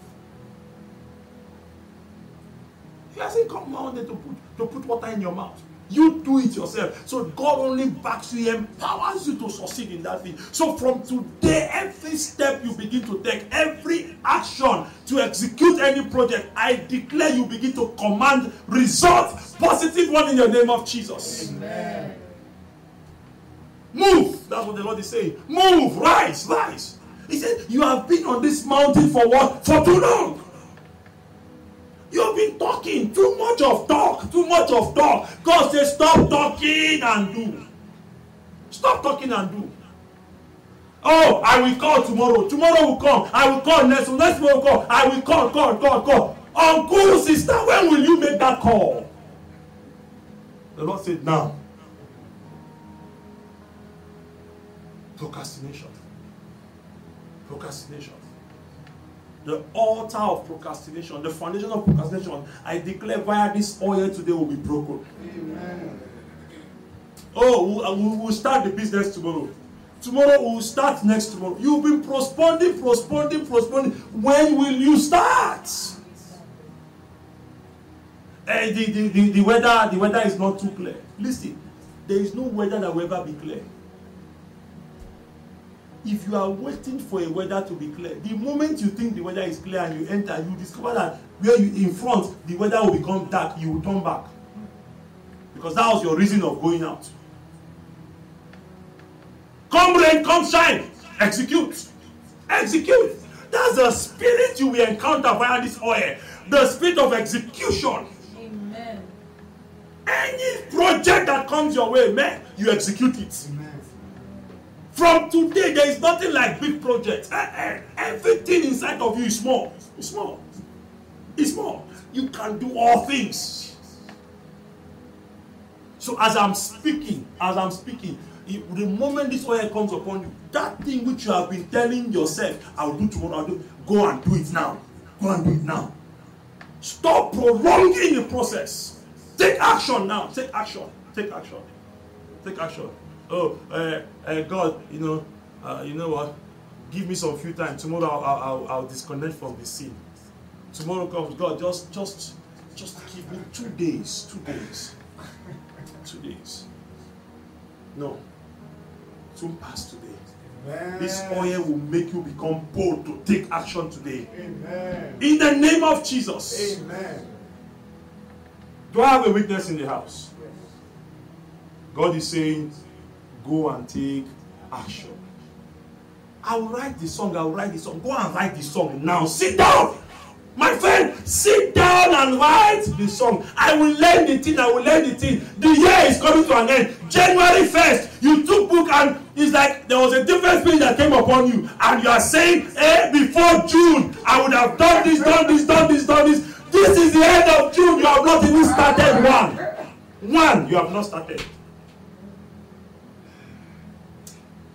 Speaker 1: He hasn't come there to put, to put water in your mouth. You do it yourself. So God only backs you, empowers you to succeed in that thing. So from today, every step you begin to take, every action to execute any project, I declare you begin to command results, positive one in the name of Jesus. Amen. Move. That's what the Lord is saying. Move. Rise. Rise. He said, You have been on this mountain for what? For too long. You've been talking. Too much of talk. Too much of talk. God says, Stop talking and do. Stop talking and do. Oh, I will call tomorrow. Tomorrow will come. I will call next. Next will call. I will call, call, call, call. Uncle, sister, when will you make that call? The Lord said, Now. Procrastination. Procrastination. the altar of procrastination, the foundation of procrastination, I declare via this oil today will be broken.
Speaker 3: Amen.
Speaker 1: Oh, we'll, we'll we'll start the business tomorrow. Tomorrow we'll start next tomorrow. You've been postponing, postponing, postponing. When will you start? Eh, the, the, the, the weather the weather is not too clear. Listen, there is no weather that will ever be clear. If you are waiting for a weather to be clear, the moment you think the weather is clear and you enter, you discover that where you in front, the weather will become dark, you will turn back. Because that was your reason of going out. Come rain, come shine. Execute. Execute. That's the spirit you will encounter via this oil. The spirit of execution.
Speaker 2: Amen.
Speaker 1: Any project that comes your way, man, you execute it.
Speaker 3: Amen.
Speaker 1: From today, there is nothing like big projects. Eh, eh, everything inside of you is small. It's small. It's small. You can do all things. So as I'm speaking, as I'm speaking, the moment this oil comes upon you, that thing which you have been telling yourself, I'll do tomorrow, I'll do, go and do it now. Go and do it now. Stop prolonging the process. Take action now. Take action. Take action. Take action. Oh, uh, uh, God, you know, uh, you know what? Give me some few time. Tomorrow I'll, I'll, I'll, disconnect from the scene. Tomorrow comes, God, just, just, just give me two days. Two days. Two days. No. It won't pass today.
Speaker 3: Amen.
Speaker 1: This oil will make you become bold to take action today.
Speaker 3: Amen.
Speaker 1: In the name of Jesus.
Speaker 3: Amen.
Speaker 1: Do I have a witness in the house? God is saying, go and take action. I will write the song, I will write the song. Go and write the song now. Sit down. My friend, sit down and write the song. I will learn the thing, I will learn the thing. The year is coming to an end. January 1st, you took book and it's like there was a different spirit that came upon you. And you are saying, eh, before June, I would have done this, done this, done this, done this. This is the end of June. You have not even started one. One, you have not started.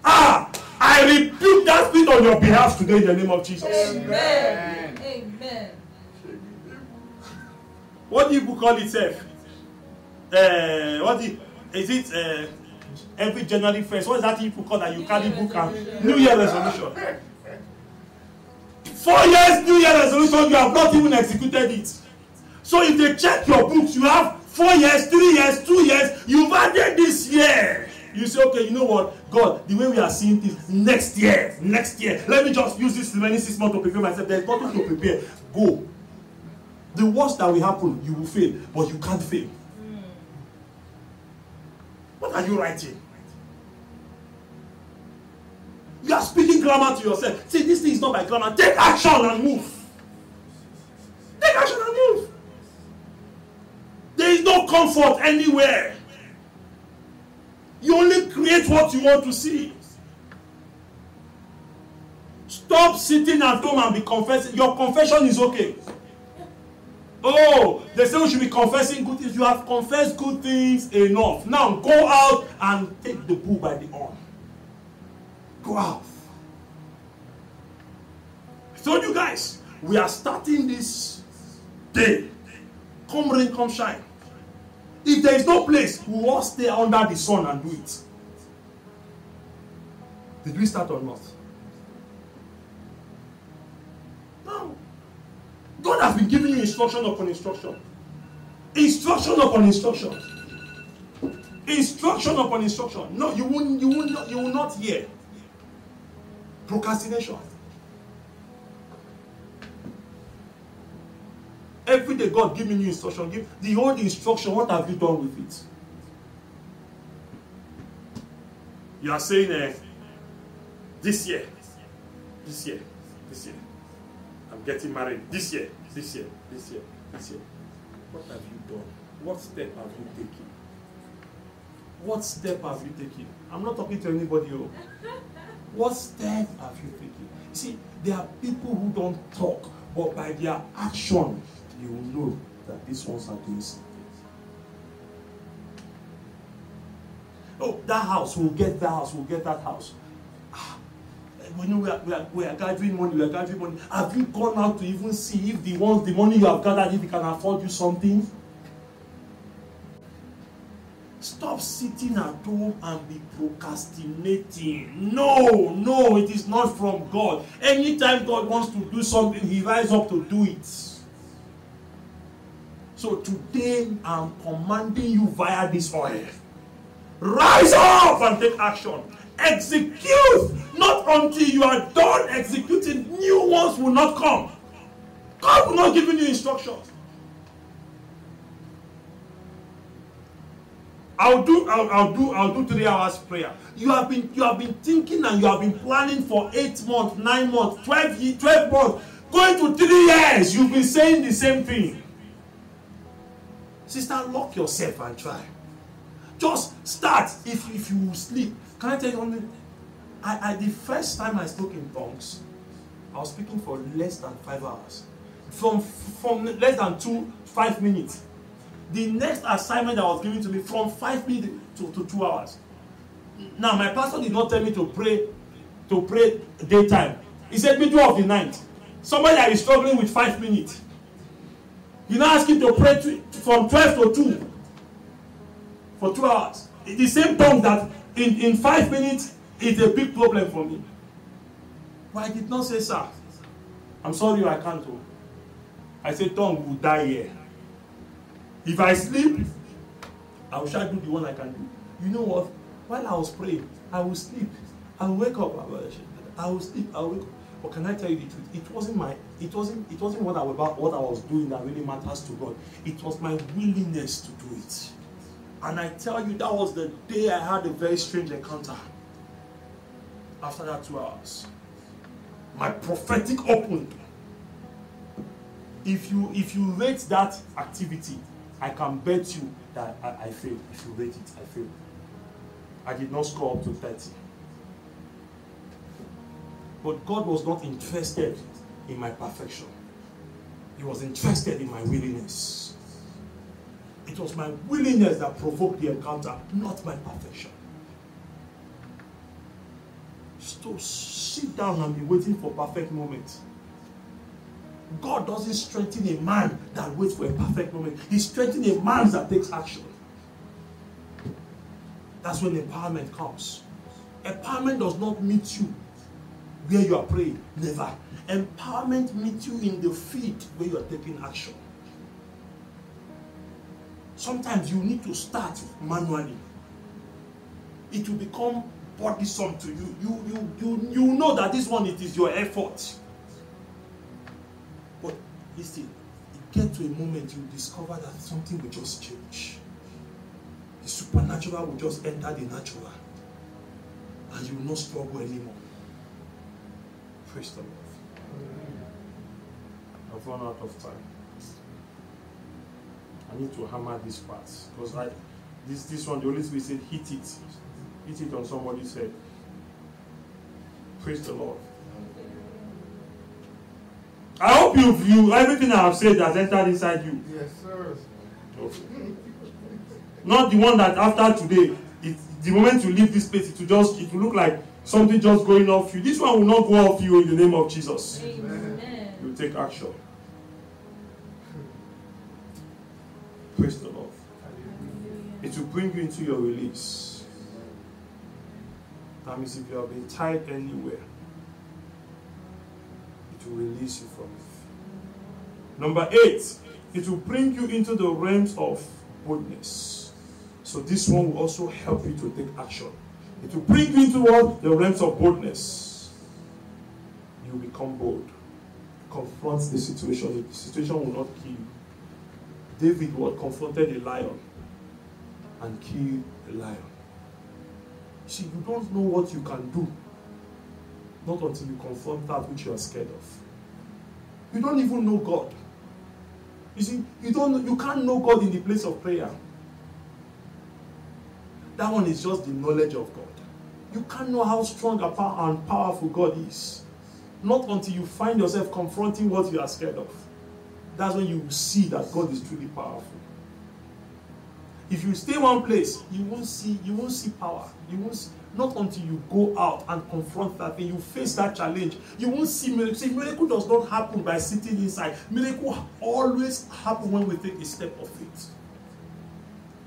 Speaker 1: Ah, I rebuke that spirit on your behalf today in the name of Jesus.
Speaker 2: Amen. Amen.
Speaker 1: What do you call itself? Uh, what you, is it? Uh, every January first. What is that you call that you carry book and. New Year resolution? Four years New Year resolution, you have not even executed it. So if they check your books, you have four years, three years, two years. You've added this year. You say, okay, you know what, God, the way we are seeing things next year, next year. Let me just use this remaining six months to prepare myself. There's nothing to prepare. Go. The worst that will happen, you will fail, but you can't fail. What are you writing? You are speaking grammar to yourself. Say, this thing is not by grammar. Take action and move. Take action and move. There is no comfort anywhere. You only create what you want to see. Stop sitting at home and be confessing. Your confession is okay. Oh, they say we should be confessing good things. You have confessed good things enough. Now go out and take the bull by the horn. Go out. Told you guys, we are starting this day. Come rain, come shine. If there is no place, we all stay under the sun and do it. Did we start or not? No. God has been giving you instruction upon instruction. Instruction upon instruction. Instruction upon instruction. No, you will, you will, you will not hear. Procrastination. Every day, God give me new instruction. Give the old instruction. What have you done with it? You are saying, uh, this year, this year, this year, I'm getting married. This year, this year, this year, this year. What have you done? What step have you taken? What step have you taken? I'm not talking to anybody. Oh. What step have you taken? See, there are people who don't talk, but by their action, you will know that these ones are doing something. Oh, that house, we'll get that house, we'll get that house. Ah, we know we are, we, are, we are gathering money, we are gathering money. Have you gone out to even see if the ones, the money you have gathered, if they can afford you something? Stop sitting at home and be procrastinating. No, no, it is not from God. Anytime God wants to do something, He rises up to do it. So today I'm commanding you via this oil. Rise up and take action. Execute. Not until you are done executing, new ones will not come. God will not give you instructions. I'll do I'll, I'll do I'll do three hours prayer. You have been you have been thinking and you have been planning for eight months, nine months, twelve twelve months, going to three years. You've been saying the same thing. Sister, lock yourself and try. Just start if if you sleep. Can I tell you something? I, I the first time I spoke in tongues, I was speaking for less than five hours. From from less than two five minutes the next assignment that was given to me from five minutes to, to two hours. Now, my pastor did not tell me to pray to pray daytime. He said middle of the night. Somebody that is struggling with five minutes. You now ask him to pray to, from 12 to 2 for two hours. The same tongue that in, in five minutes is a big problem for me. But I did not say, sir, I'm sorry I can't. Oh. I said, tongue will die here. If I sleep, I will try to do the one I can do. You know what? While I was praying, I will sleep. I will wake up. I will sleep. I will wake up. But can I tell you the truth? It wasn't my. It wasn't. It wasn't what I was about. What I was doing that really matters to God. It was my willingness to do it. And I tell you, that was the day I had a very strange encounter. After that two hours, my prophetic opened. If you if you rate that activity I can bet you that I, I failed. If you rate it, I failed. I did not score up to 30. But God was not interested in my perfection. He was interested in my willingness. It was my willingness that provoked the encounter, not my perfection. So sit down and be waiting for perfect moment. God doesn't strengthen a man that waits for a perfect moment. He strengthens a man that takes action. That's when empowerment comes. Empowerment does not meet you where you are praying. Never. Empowerment meets you in the field where you are taking action. Sometimes you need to start manually. It will become bothersome to you. You, you, you, you know that this one it is your effort. But listen, it get to a moment you discover that something will just change. The supernatural will just enter the natural. And you will not struggle anymore. Praise the Lord. I've run out of time. I need to hammer these parts Because I this this one, the Holy Spirit said, hit it. Hit it on somebody's head. Praise the Lord. I hope you you everything I have said has entered inside you.
Speaker 3: Yes, sir.
Speaker 1: Okay. Not the one that after today, it, the moment you leave this place, it will just it will look like something just going off you. This one will not go off you in the name of Jesus.
Speaker 2: Amen.
Speaker 1: You take action. Praise the Lord. It will bring you into your release. That means if you have been tied anywhere, it will release you from it. Number eight, it will bring you into the realms of boldness. So this one will also help you to take action. It will bring you into what? The realms of boldness. You become bold. Confront the situation. The situation will not kill you. David was confronted a lion and killed a lion. See, you don't know what you can do not until you confront that which you are scared of. You don't even know God. You see, you don't you can't know God in the place of prayer. That one is just the knowledge of God. You can't know how strong and powerful God is. Not until you find yourself confronting what you are scared of. That's when you will see that God is truly powerful. if you stay one place, you won't see you won't see power. You won't see, not until you go out and confront that thing, you face that challenge. You won't see miracle. See, miracle does not happen by sitting inside. Miracle always happen when we take a step of faith.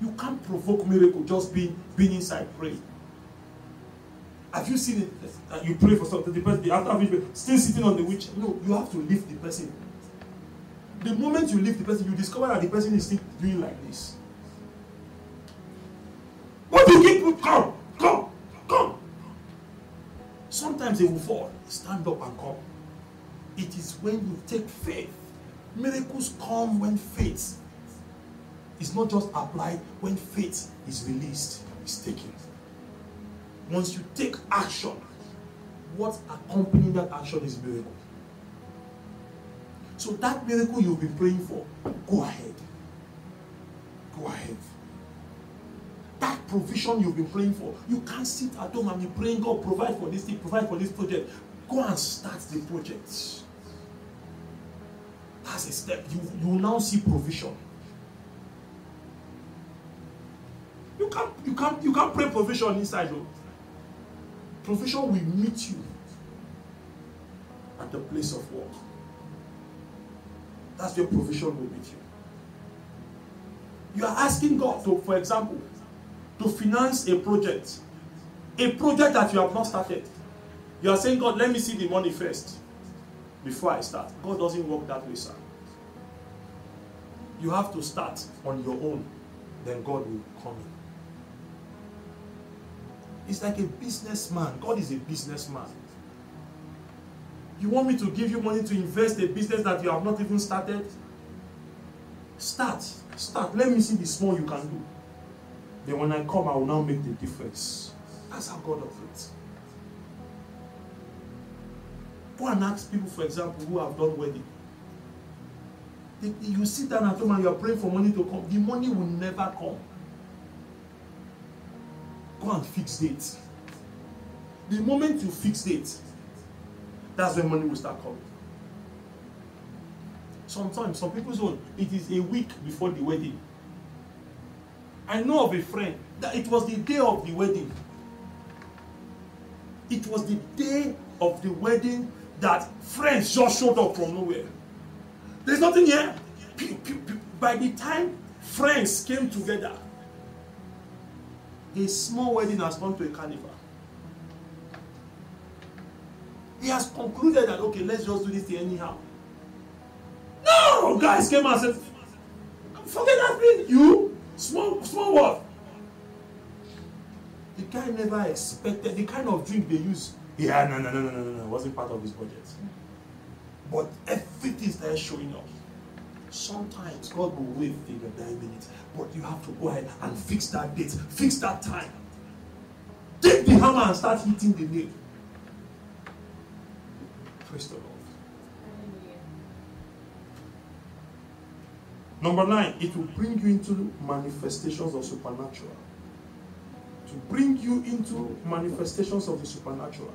Speaker 1: You can't provoke miracle just being being inside praying. Have you seen it? Uh, you pray for something, the person after you still sitting on the witch. No, you have to lift the person. The moment you lift the person, you discover that the person is still doing like this. What do you keep? Come, come, come. Sometimes they will fall. Stand up and come. It is when you take faith. Miracles come when faith is not just applied, when faith is released, is taken. Once you take action, what accompanying that action is miracle. So that miracle you've been praying for, go ahead. Go ahead. That provision you've been praying for, you can't sit at home and be praying, God, provide for this thing, provide for this project. Go and start the project. That's a step. You, you will now see provision. You can't, you can't, you can't pray provision inside though. Provision will meet you at the place of work. That's where provision will meet you. You are asking God to, for example, to finance a project, a project that you have not started. You are saying, God, let me see the money first before I start. God doesn't work that way, sir. You have to start on your own, then God will come in. It's like a businessman. God is a businessman. You want me to give you money to invest a business that you have not even started? Start. Start. Let me see the small you can do. Then when I come, I will now make the difference. That's how God operates. Go and ask people, for example, who have done wedding. They, you sit down at home and you are praying for money to come. The money will never come. Go and fix dates. The moment you fix dates, that's when money will start coming. Sometimes, some people's own, it is a week before the wedding. I know of a friend that it was the day of the wedding. It was the day of the wedding that friends just showed up from nowhere. There's nothing here. By the time friends came together, a small wedding has turned to a carnival. He has concluded that, okay, let's just do this thing anyhow. No! Guys came and said, forget that thing. You, small, small what? The guy never expected the kind of drink they use. Yeah, no, no, no, no, no, no, it wasn't part of his budget. But everything started showing up. Sometimes God will wait till your dying minute, but you have to go ahead and fix that date, fix that time. Take the hammer and start hitting the nail. Praise the Lord. Number nine, it will bring you into manifestations of supernatural. To bring you into manifestations of the supernatural.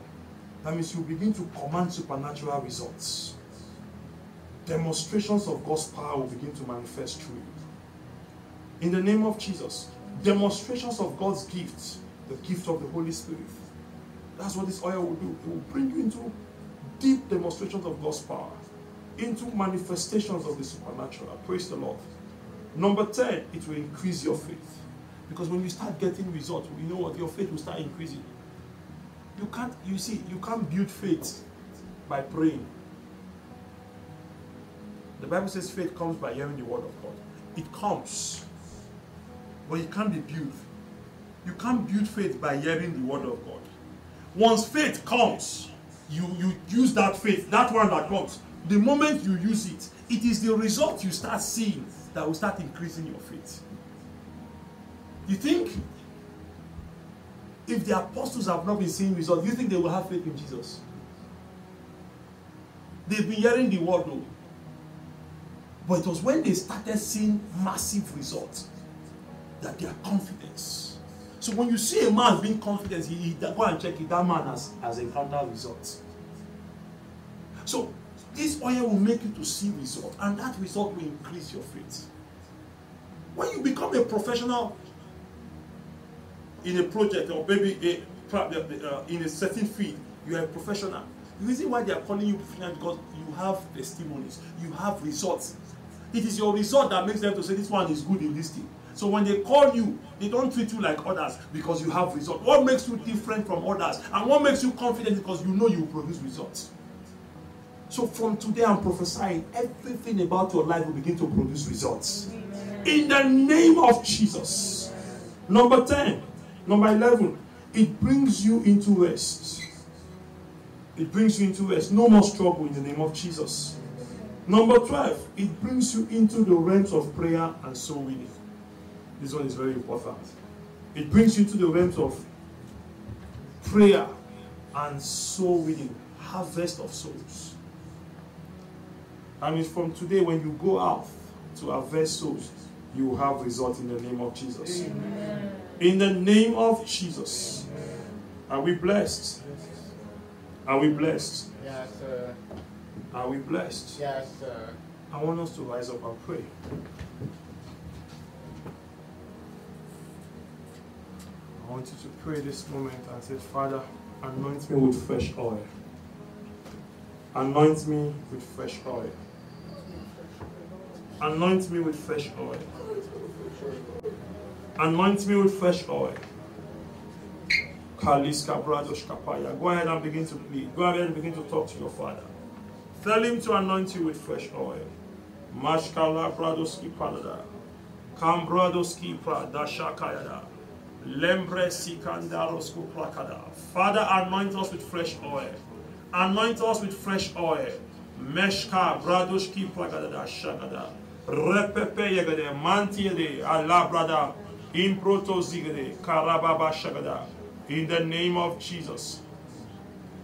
Speaker 1: That means you begin to command supernatural results. Demonstrations of God's power will begin to manifest through you. In the name of Jesus, demonstrations of God's gift, the gift of the Holy Spirit. That's what this oil will do. It will bring you into deep demonstrations of God's power, into manifestations of the supernatural. Praise the Lord. Number 10, it will increase your faith. Because when you start getting results, you know what? Your faith will start increasing. You can't, you see, you can't build faith by praying. The Bible says faith comes by hearing the word of God. It comes, but it can't be built. You can't build faith by hearing the word of God. Once faith comes, you, you use that faith, that one that comes. The moment you use it, it is the result you start seeing that will start increasing your faith. You think if the apostles have not been seeing results, you think they will have faith in Jesus? They've been hearing the word though. But it was when they started seeing massive results that their confidence. So when you see a man being confident, he, he go and check it, that man has, has encountered results. So this oil will make you to see result, and that result will increase your faith. When you become a professional in a project or maybe a, uh, in a certain field, you are a professional. The reason why they are calling you professional because you have testimonies, you have results. It is your result that makes them to say this one is good in this thing. So when they call you, they don't treat you like others because you have results. What makes you different from others and what makes you confident because you know you produce results. So from today, I'm prophesying everything about your life will begin to produce results. In the name of Jesus. Number 10, number 11, it brings you into rest. It brings you into rest. No more struggle in the name of Jesus. Number 12, it brings you into the realms of prayer and soul winning. This one is very important. It brings you to the realms of prayer and soul winning, harvest of souls. I mean, from today, when you go out to harvest souls, you will have results in the name of Jesus. Amen. In the name of Jesus. Are we blessed? Are we blessed?
Speaker 3: Yes, sir.
Speaker 1: Are we blessed?
Speaker 3: Yes, sir.
Speaker 1: I want us to rise up and pray. I want you to pray this moment and say, Father, anoint me with fresh oil. Anoint me with fresh oil. Anoint me with fresh oil. Anoint me with fresh oil. Kaliska Bradosh Kapaya. Go ahead and begin to plead. Go ahead and begin to talk to your father. Tell him to anoint you with fresh oil. Mashkala Bradoski Palada. Kambradoski Pradashakayada. Lembre Sikandarosko Plakada. Father, anoint us with fresh oil. Anoint us with fresh oil. Meshka Bradoshki Plakada Shagada. Repepe Yagade Mantiede Allah brother. Improto Zigade Karababa Shagada in the name of Jesus.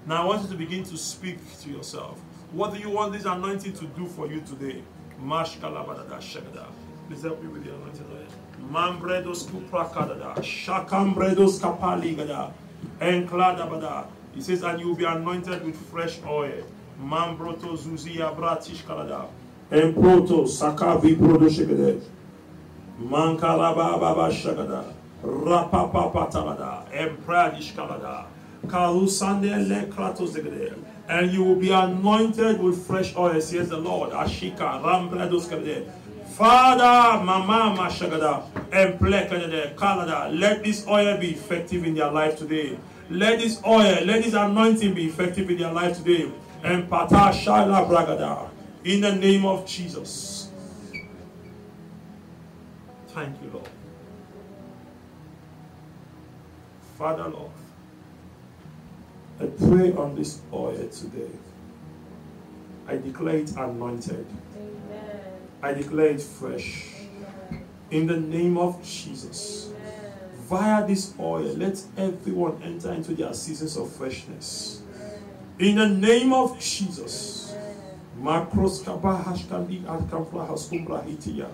Speaker 1: Now I want you to begin to speak to yourself. What do you want this anointing to do for you today? Mash shagada. Please help me with the anointing oil. Mambredos kuprakadada. Shakambredos kapaligada. Enkladabada. He says, and you will be anointed with fresh oil. Mambroto zuzia bratish kalada. Emproto sakavi brodo shagada. Mankalaba baba shagada. Rapapapatalada, Empradishkalada, Kalusande le kratos degede. And you will be anointed with fresh oil, says the Lord. Ashika. Father, Mama Mashagada, and Kalada, let this oil be effective in their life today. Let this oil, let this anointing be effective in their life today. And Pata Shala Bragada, in the name of Jesus. Thank you, Lord. Father, Lord, I pray on this oil today. I declare it anointed. Amen. I declare it fresh. Amen. In the name of Jesus. Amen. Via this oil, let everyone enter into their seasons of freshness. In the name of Jesus. Makros kabahashkandi atkamfla haskumbra hitiya.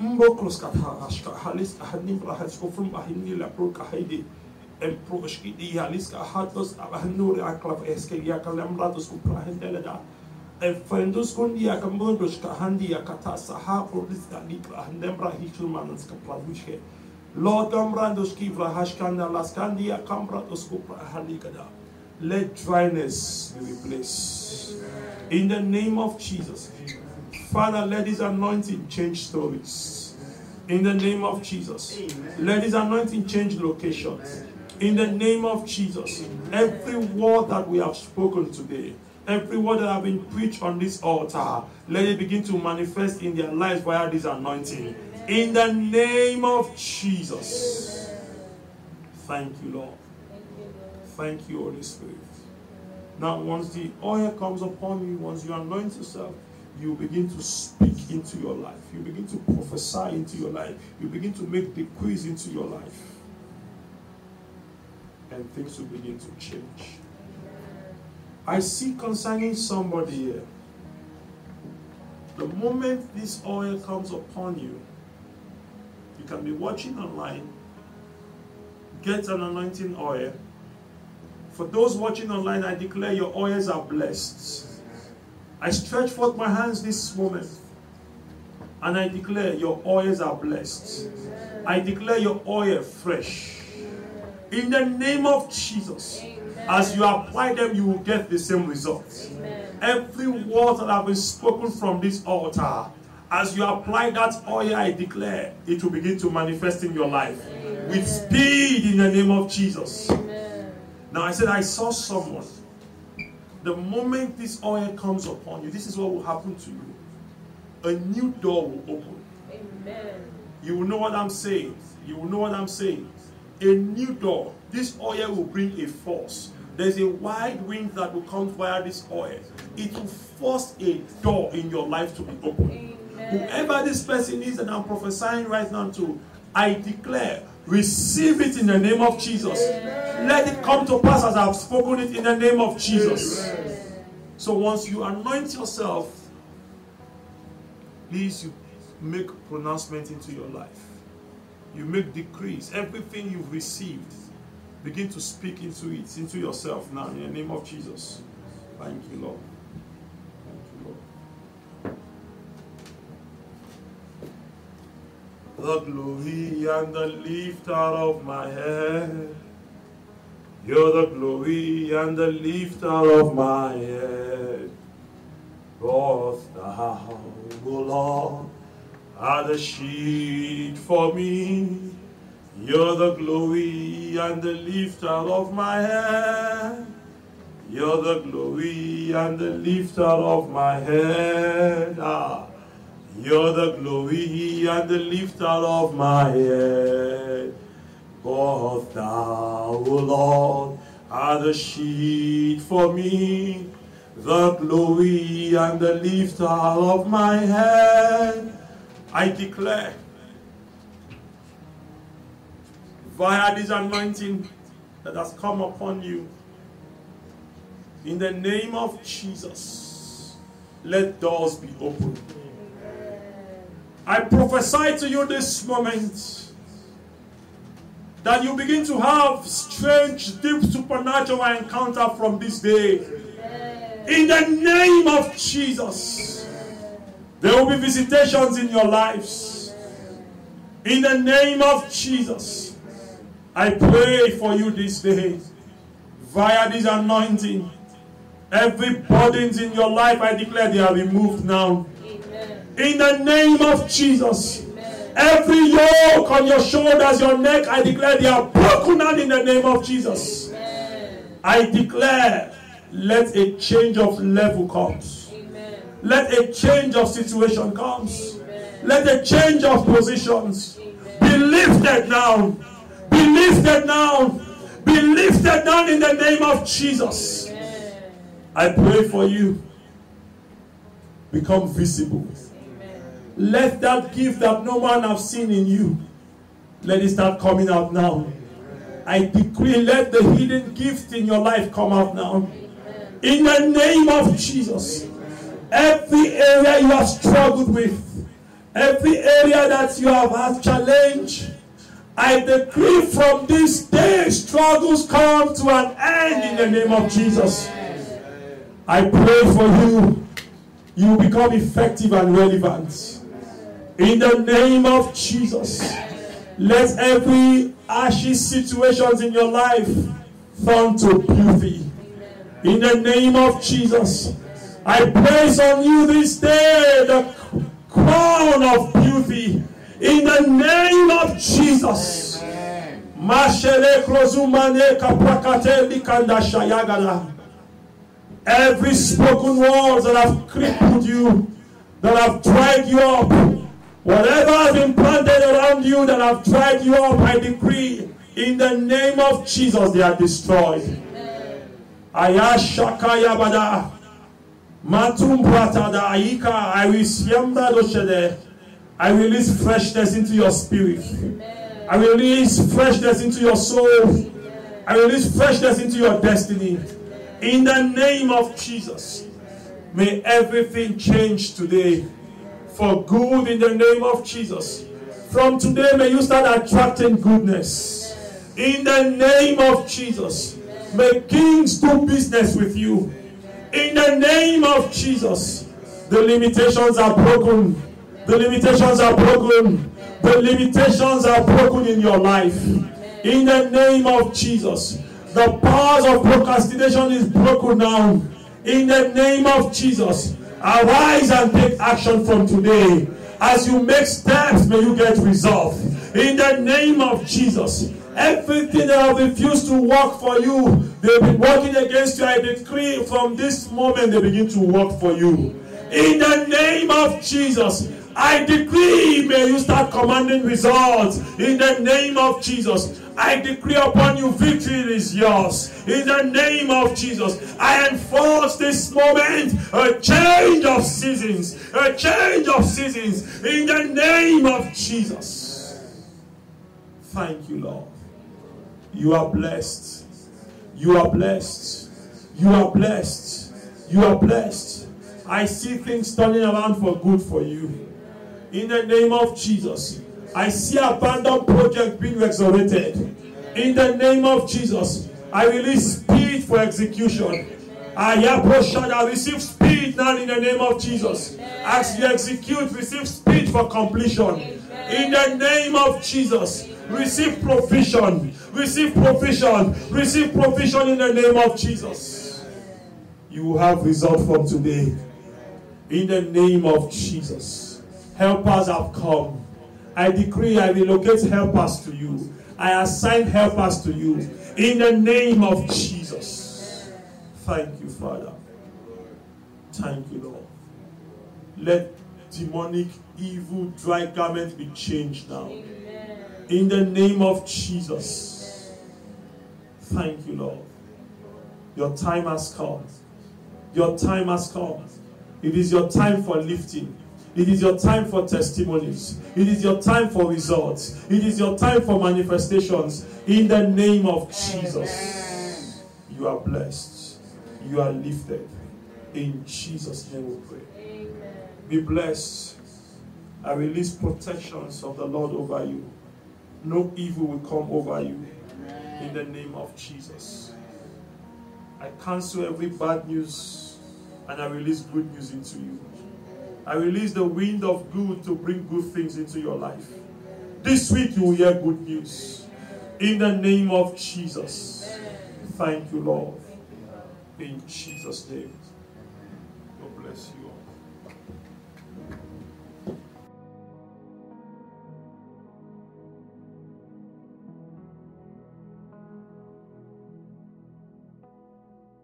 Speaker 1: Mbo kroskata hashka halis ahanimbra haskofrum ahini lapro kahide en proski di haliska hatos abahnuri aklaf eske ya kalamratos kuprahendelada en fendus kundi ya kambundos ka handi ya kata saha prodista likra handembra hiklumanans ka plavushke Lord Gambrandos kivra hashkanda laskandi ya kambratos kupra halikada let dryness be replaced. In the name of Jesus. Father let this anointing change stories. In the name of Jesus. Let this anointing change locations in the name of Jesus, every word that we have spoken today, every word that have been preached on this altar, let it begin to manifest in their lives via this anointing. In the name of Jesus. Thank you, Lord. Thank you, Holy Spirit. Now, once the oil comes upon you, once you anoint yourself, you begin to speak into your life. You begin to prophesy into your life. You begin to make decrees into your life and things will begin to change. I see concerning somebody here. The moment this oil comes upon you, you can be watching online, get an anointing oil. For those watching online, I declare your oils are blessed. I stretch forth my hands this moment. And I declare your oils are blessed. I declare your oil fresh. In the name of Jesus, as you apply them, you will get the same results. Every word that have been spoken from this altar, as you apply that oil, I declare it will begin to manifest in your life with speed in the name of Jesus. Now, I said, I saw someone. The moment this oil comes upon you, this is what will happen to you. A new door will open.
Speaker 2: Amen.
Speaker 1: You will know what I'm saying. You will know what I'm saying. A new door. This oil will bring a force. There's a wide wind that will come via this oil. It will force a door in your life to be open. Whoever this person is that I'm prophesying right now to, I declare, receive it in the name of Jesus. Let it come to pass as I've spoken it in the name of Jesus. So once you anoint yourself, please you make pronouncement into your life. You make decrees. Everything you've received, begin to speak into it, into yourself now in the name of Jesus. Thank you, Lord. Thank you, Lord. The glory and the lifter of my head. You're the glory and the lifter of my head. Both thou, O Lord, are the sheet for me. You're the glory and the lifter of my head. You're the glory and the lifter of my head. Ah. You're the glory and the lifter of my head. Both thou, O Lord, are the sheet for me, the glory and the lifter of my head. I declare, via this anointing that has come upon you, in the name of Jesus, let doors be opened. I prophesy to you this moment that you begin to have strange, deep supernatural encounter from this day. In the name of Jesus, there will be visitations in your lives. In the name of Jesus, I pray for you this day via this anointing. Every burdens in your life, I declare they are removed now.
Speaker 2: Amen.
Speaker 1: In the name of Jesus.
Speaker 2: Amen.
Speaker 1: Every yoke on your shoulders, your neck, I declare they are broken now in the name of Jesus.
Speaker 2: Amen.
Speaker 1: I declare, let a change of level comes. Let a change of situation comes.
Speaker 2: Amen.
Speaker 1: Let a change of positions
Speaker 2: Amen.
Speaker 1: be lifted now. Be lifted now. Be lifted down in the name of Jesus.
Speaker 2: Amen.
Speaker 1: I pray for you. Become visible. Let that gift that no man have seen in you, let it start coming out now. I decree, let the hidden gift in your life come out now. In the name of Jesus. Every area you have struggled with, every area that you have had challenge, I decree from this day struggles come to an end in the name of Jesus. I pray for you. You become effective and relevant. In the name of Jesus. Let every ashy situations in your life turn to beauty. In the name of Jesus. I place on you this day the crown of beauty. In the name of Jesus. Mashele klozumane kaprakate likanda shayagala. Every spoken words that have crippled you, that have dried you up, whatever has been planted around you that have dried you up, I decree in the name of Jesus they are destroyed. Ayashaka yabada. Matum pratada aika. I resiemba doshede. I release freshness into your spirit. I release freshness into your soul. I release freshness into your destiny. In the name of Jesus. May everything change today for good in the name of Jesus. From today, may you start attracting goodness. In the name of Jesus. May kings do business with you. In the name of Jesus. The limitations are broken. The limitations are broken. The limitations are broken in your life. In the name of Jesus. The powers of procrastination is broken now. In the name of Jesus. Arise and take action from today. As you make steps, may you get results. In the name of Jesus. Everything that have refused to work for you, they've been working against you. I decree from this moment they begin to work for you. In the name of Jesus. I decree, may you start commanding results in the name of Jesus. I decree upon you, victory is yours. In the name of Jesus, I enforce this moment a change of seasons, a change of seasons in the name of Jesus. Thank you, Lord. You are blessed. You are blessed. You are blessed. You are blessed. I see things turning around for good for you. In the name of Jesus. I see abandoned project being resurrected. In the name of Jesus. I release speed for execution. I receive speed now in the name of Jesus. As you execute, receive speed for completion. In the name of Jesus. Receive provision. Receive provision. Receive provision in the name of Jesus. You will have result from today. In the name of Jesus. Helpers have come. I decree I relocate helpers to you. I assign helpers to you. In the name of Jesus. Thank you, Father. Thank you, Lord. Let demonic, evil, dry garments be changed now. In the name of Jesus. Thank you, Lord. Your time has come. Your time has come. It is your time for lifting. It is your time for testimonies. It is your time for results. It is your time for manifestations. In the name of Jesus. You are blessed. You are lifted. In Jesus' name we pray. Be blessed. I release protections of the Lord over you. No evil will come over you. In the name of Jesus. I cancel every bad news and I release good news into you. I release the wind of good to bring good things into your life. This week you will hear good news. In the name of Jesus. Thank you, Lord. In Jesus' name.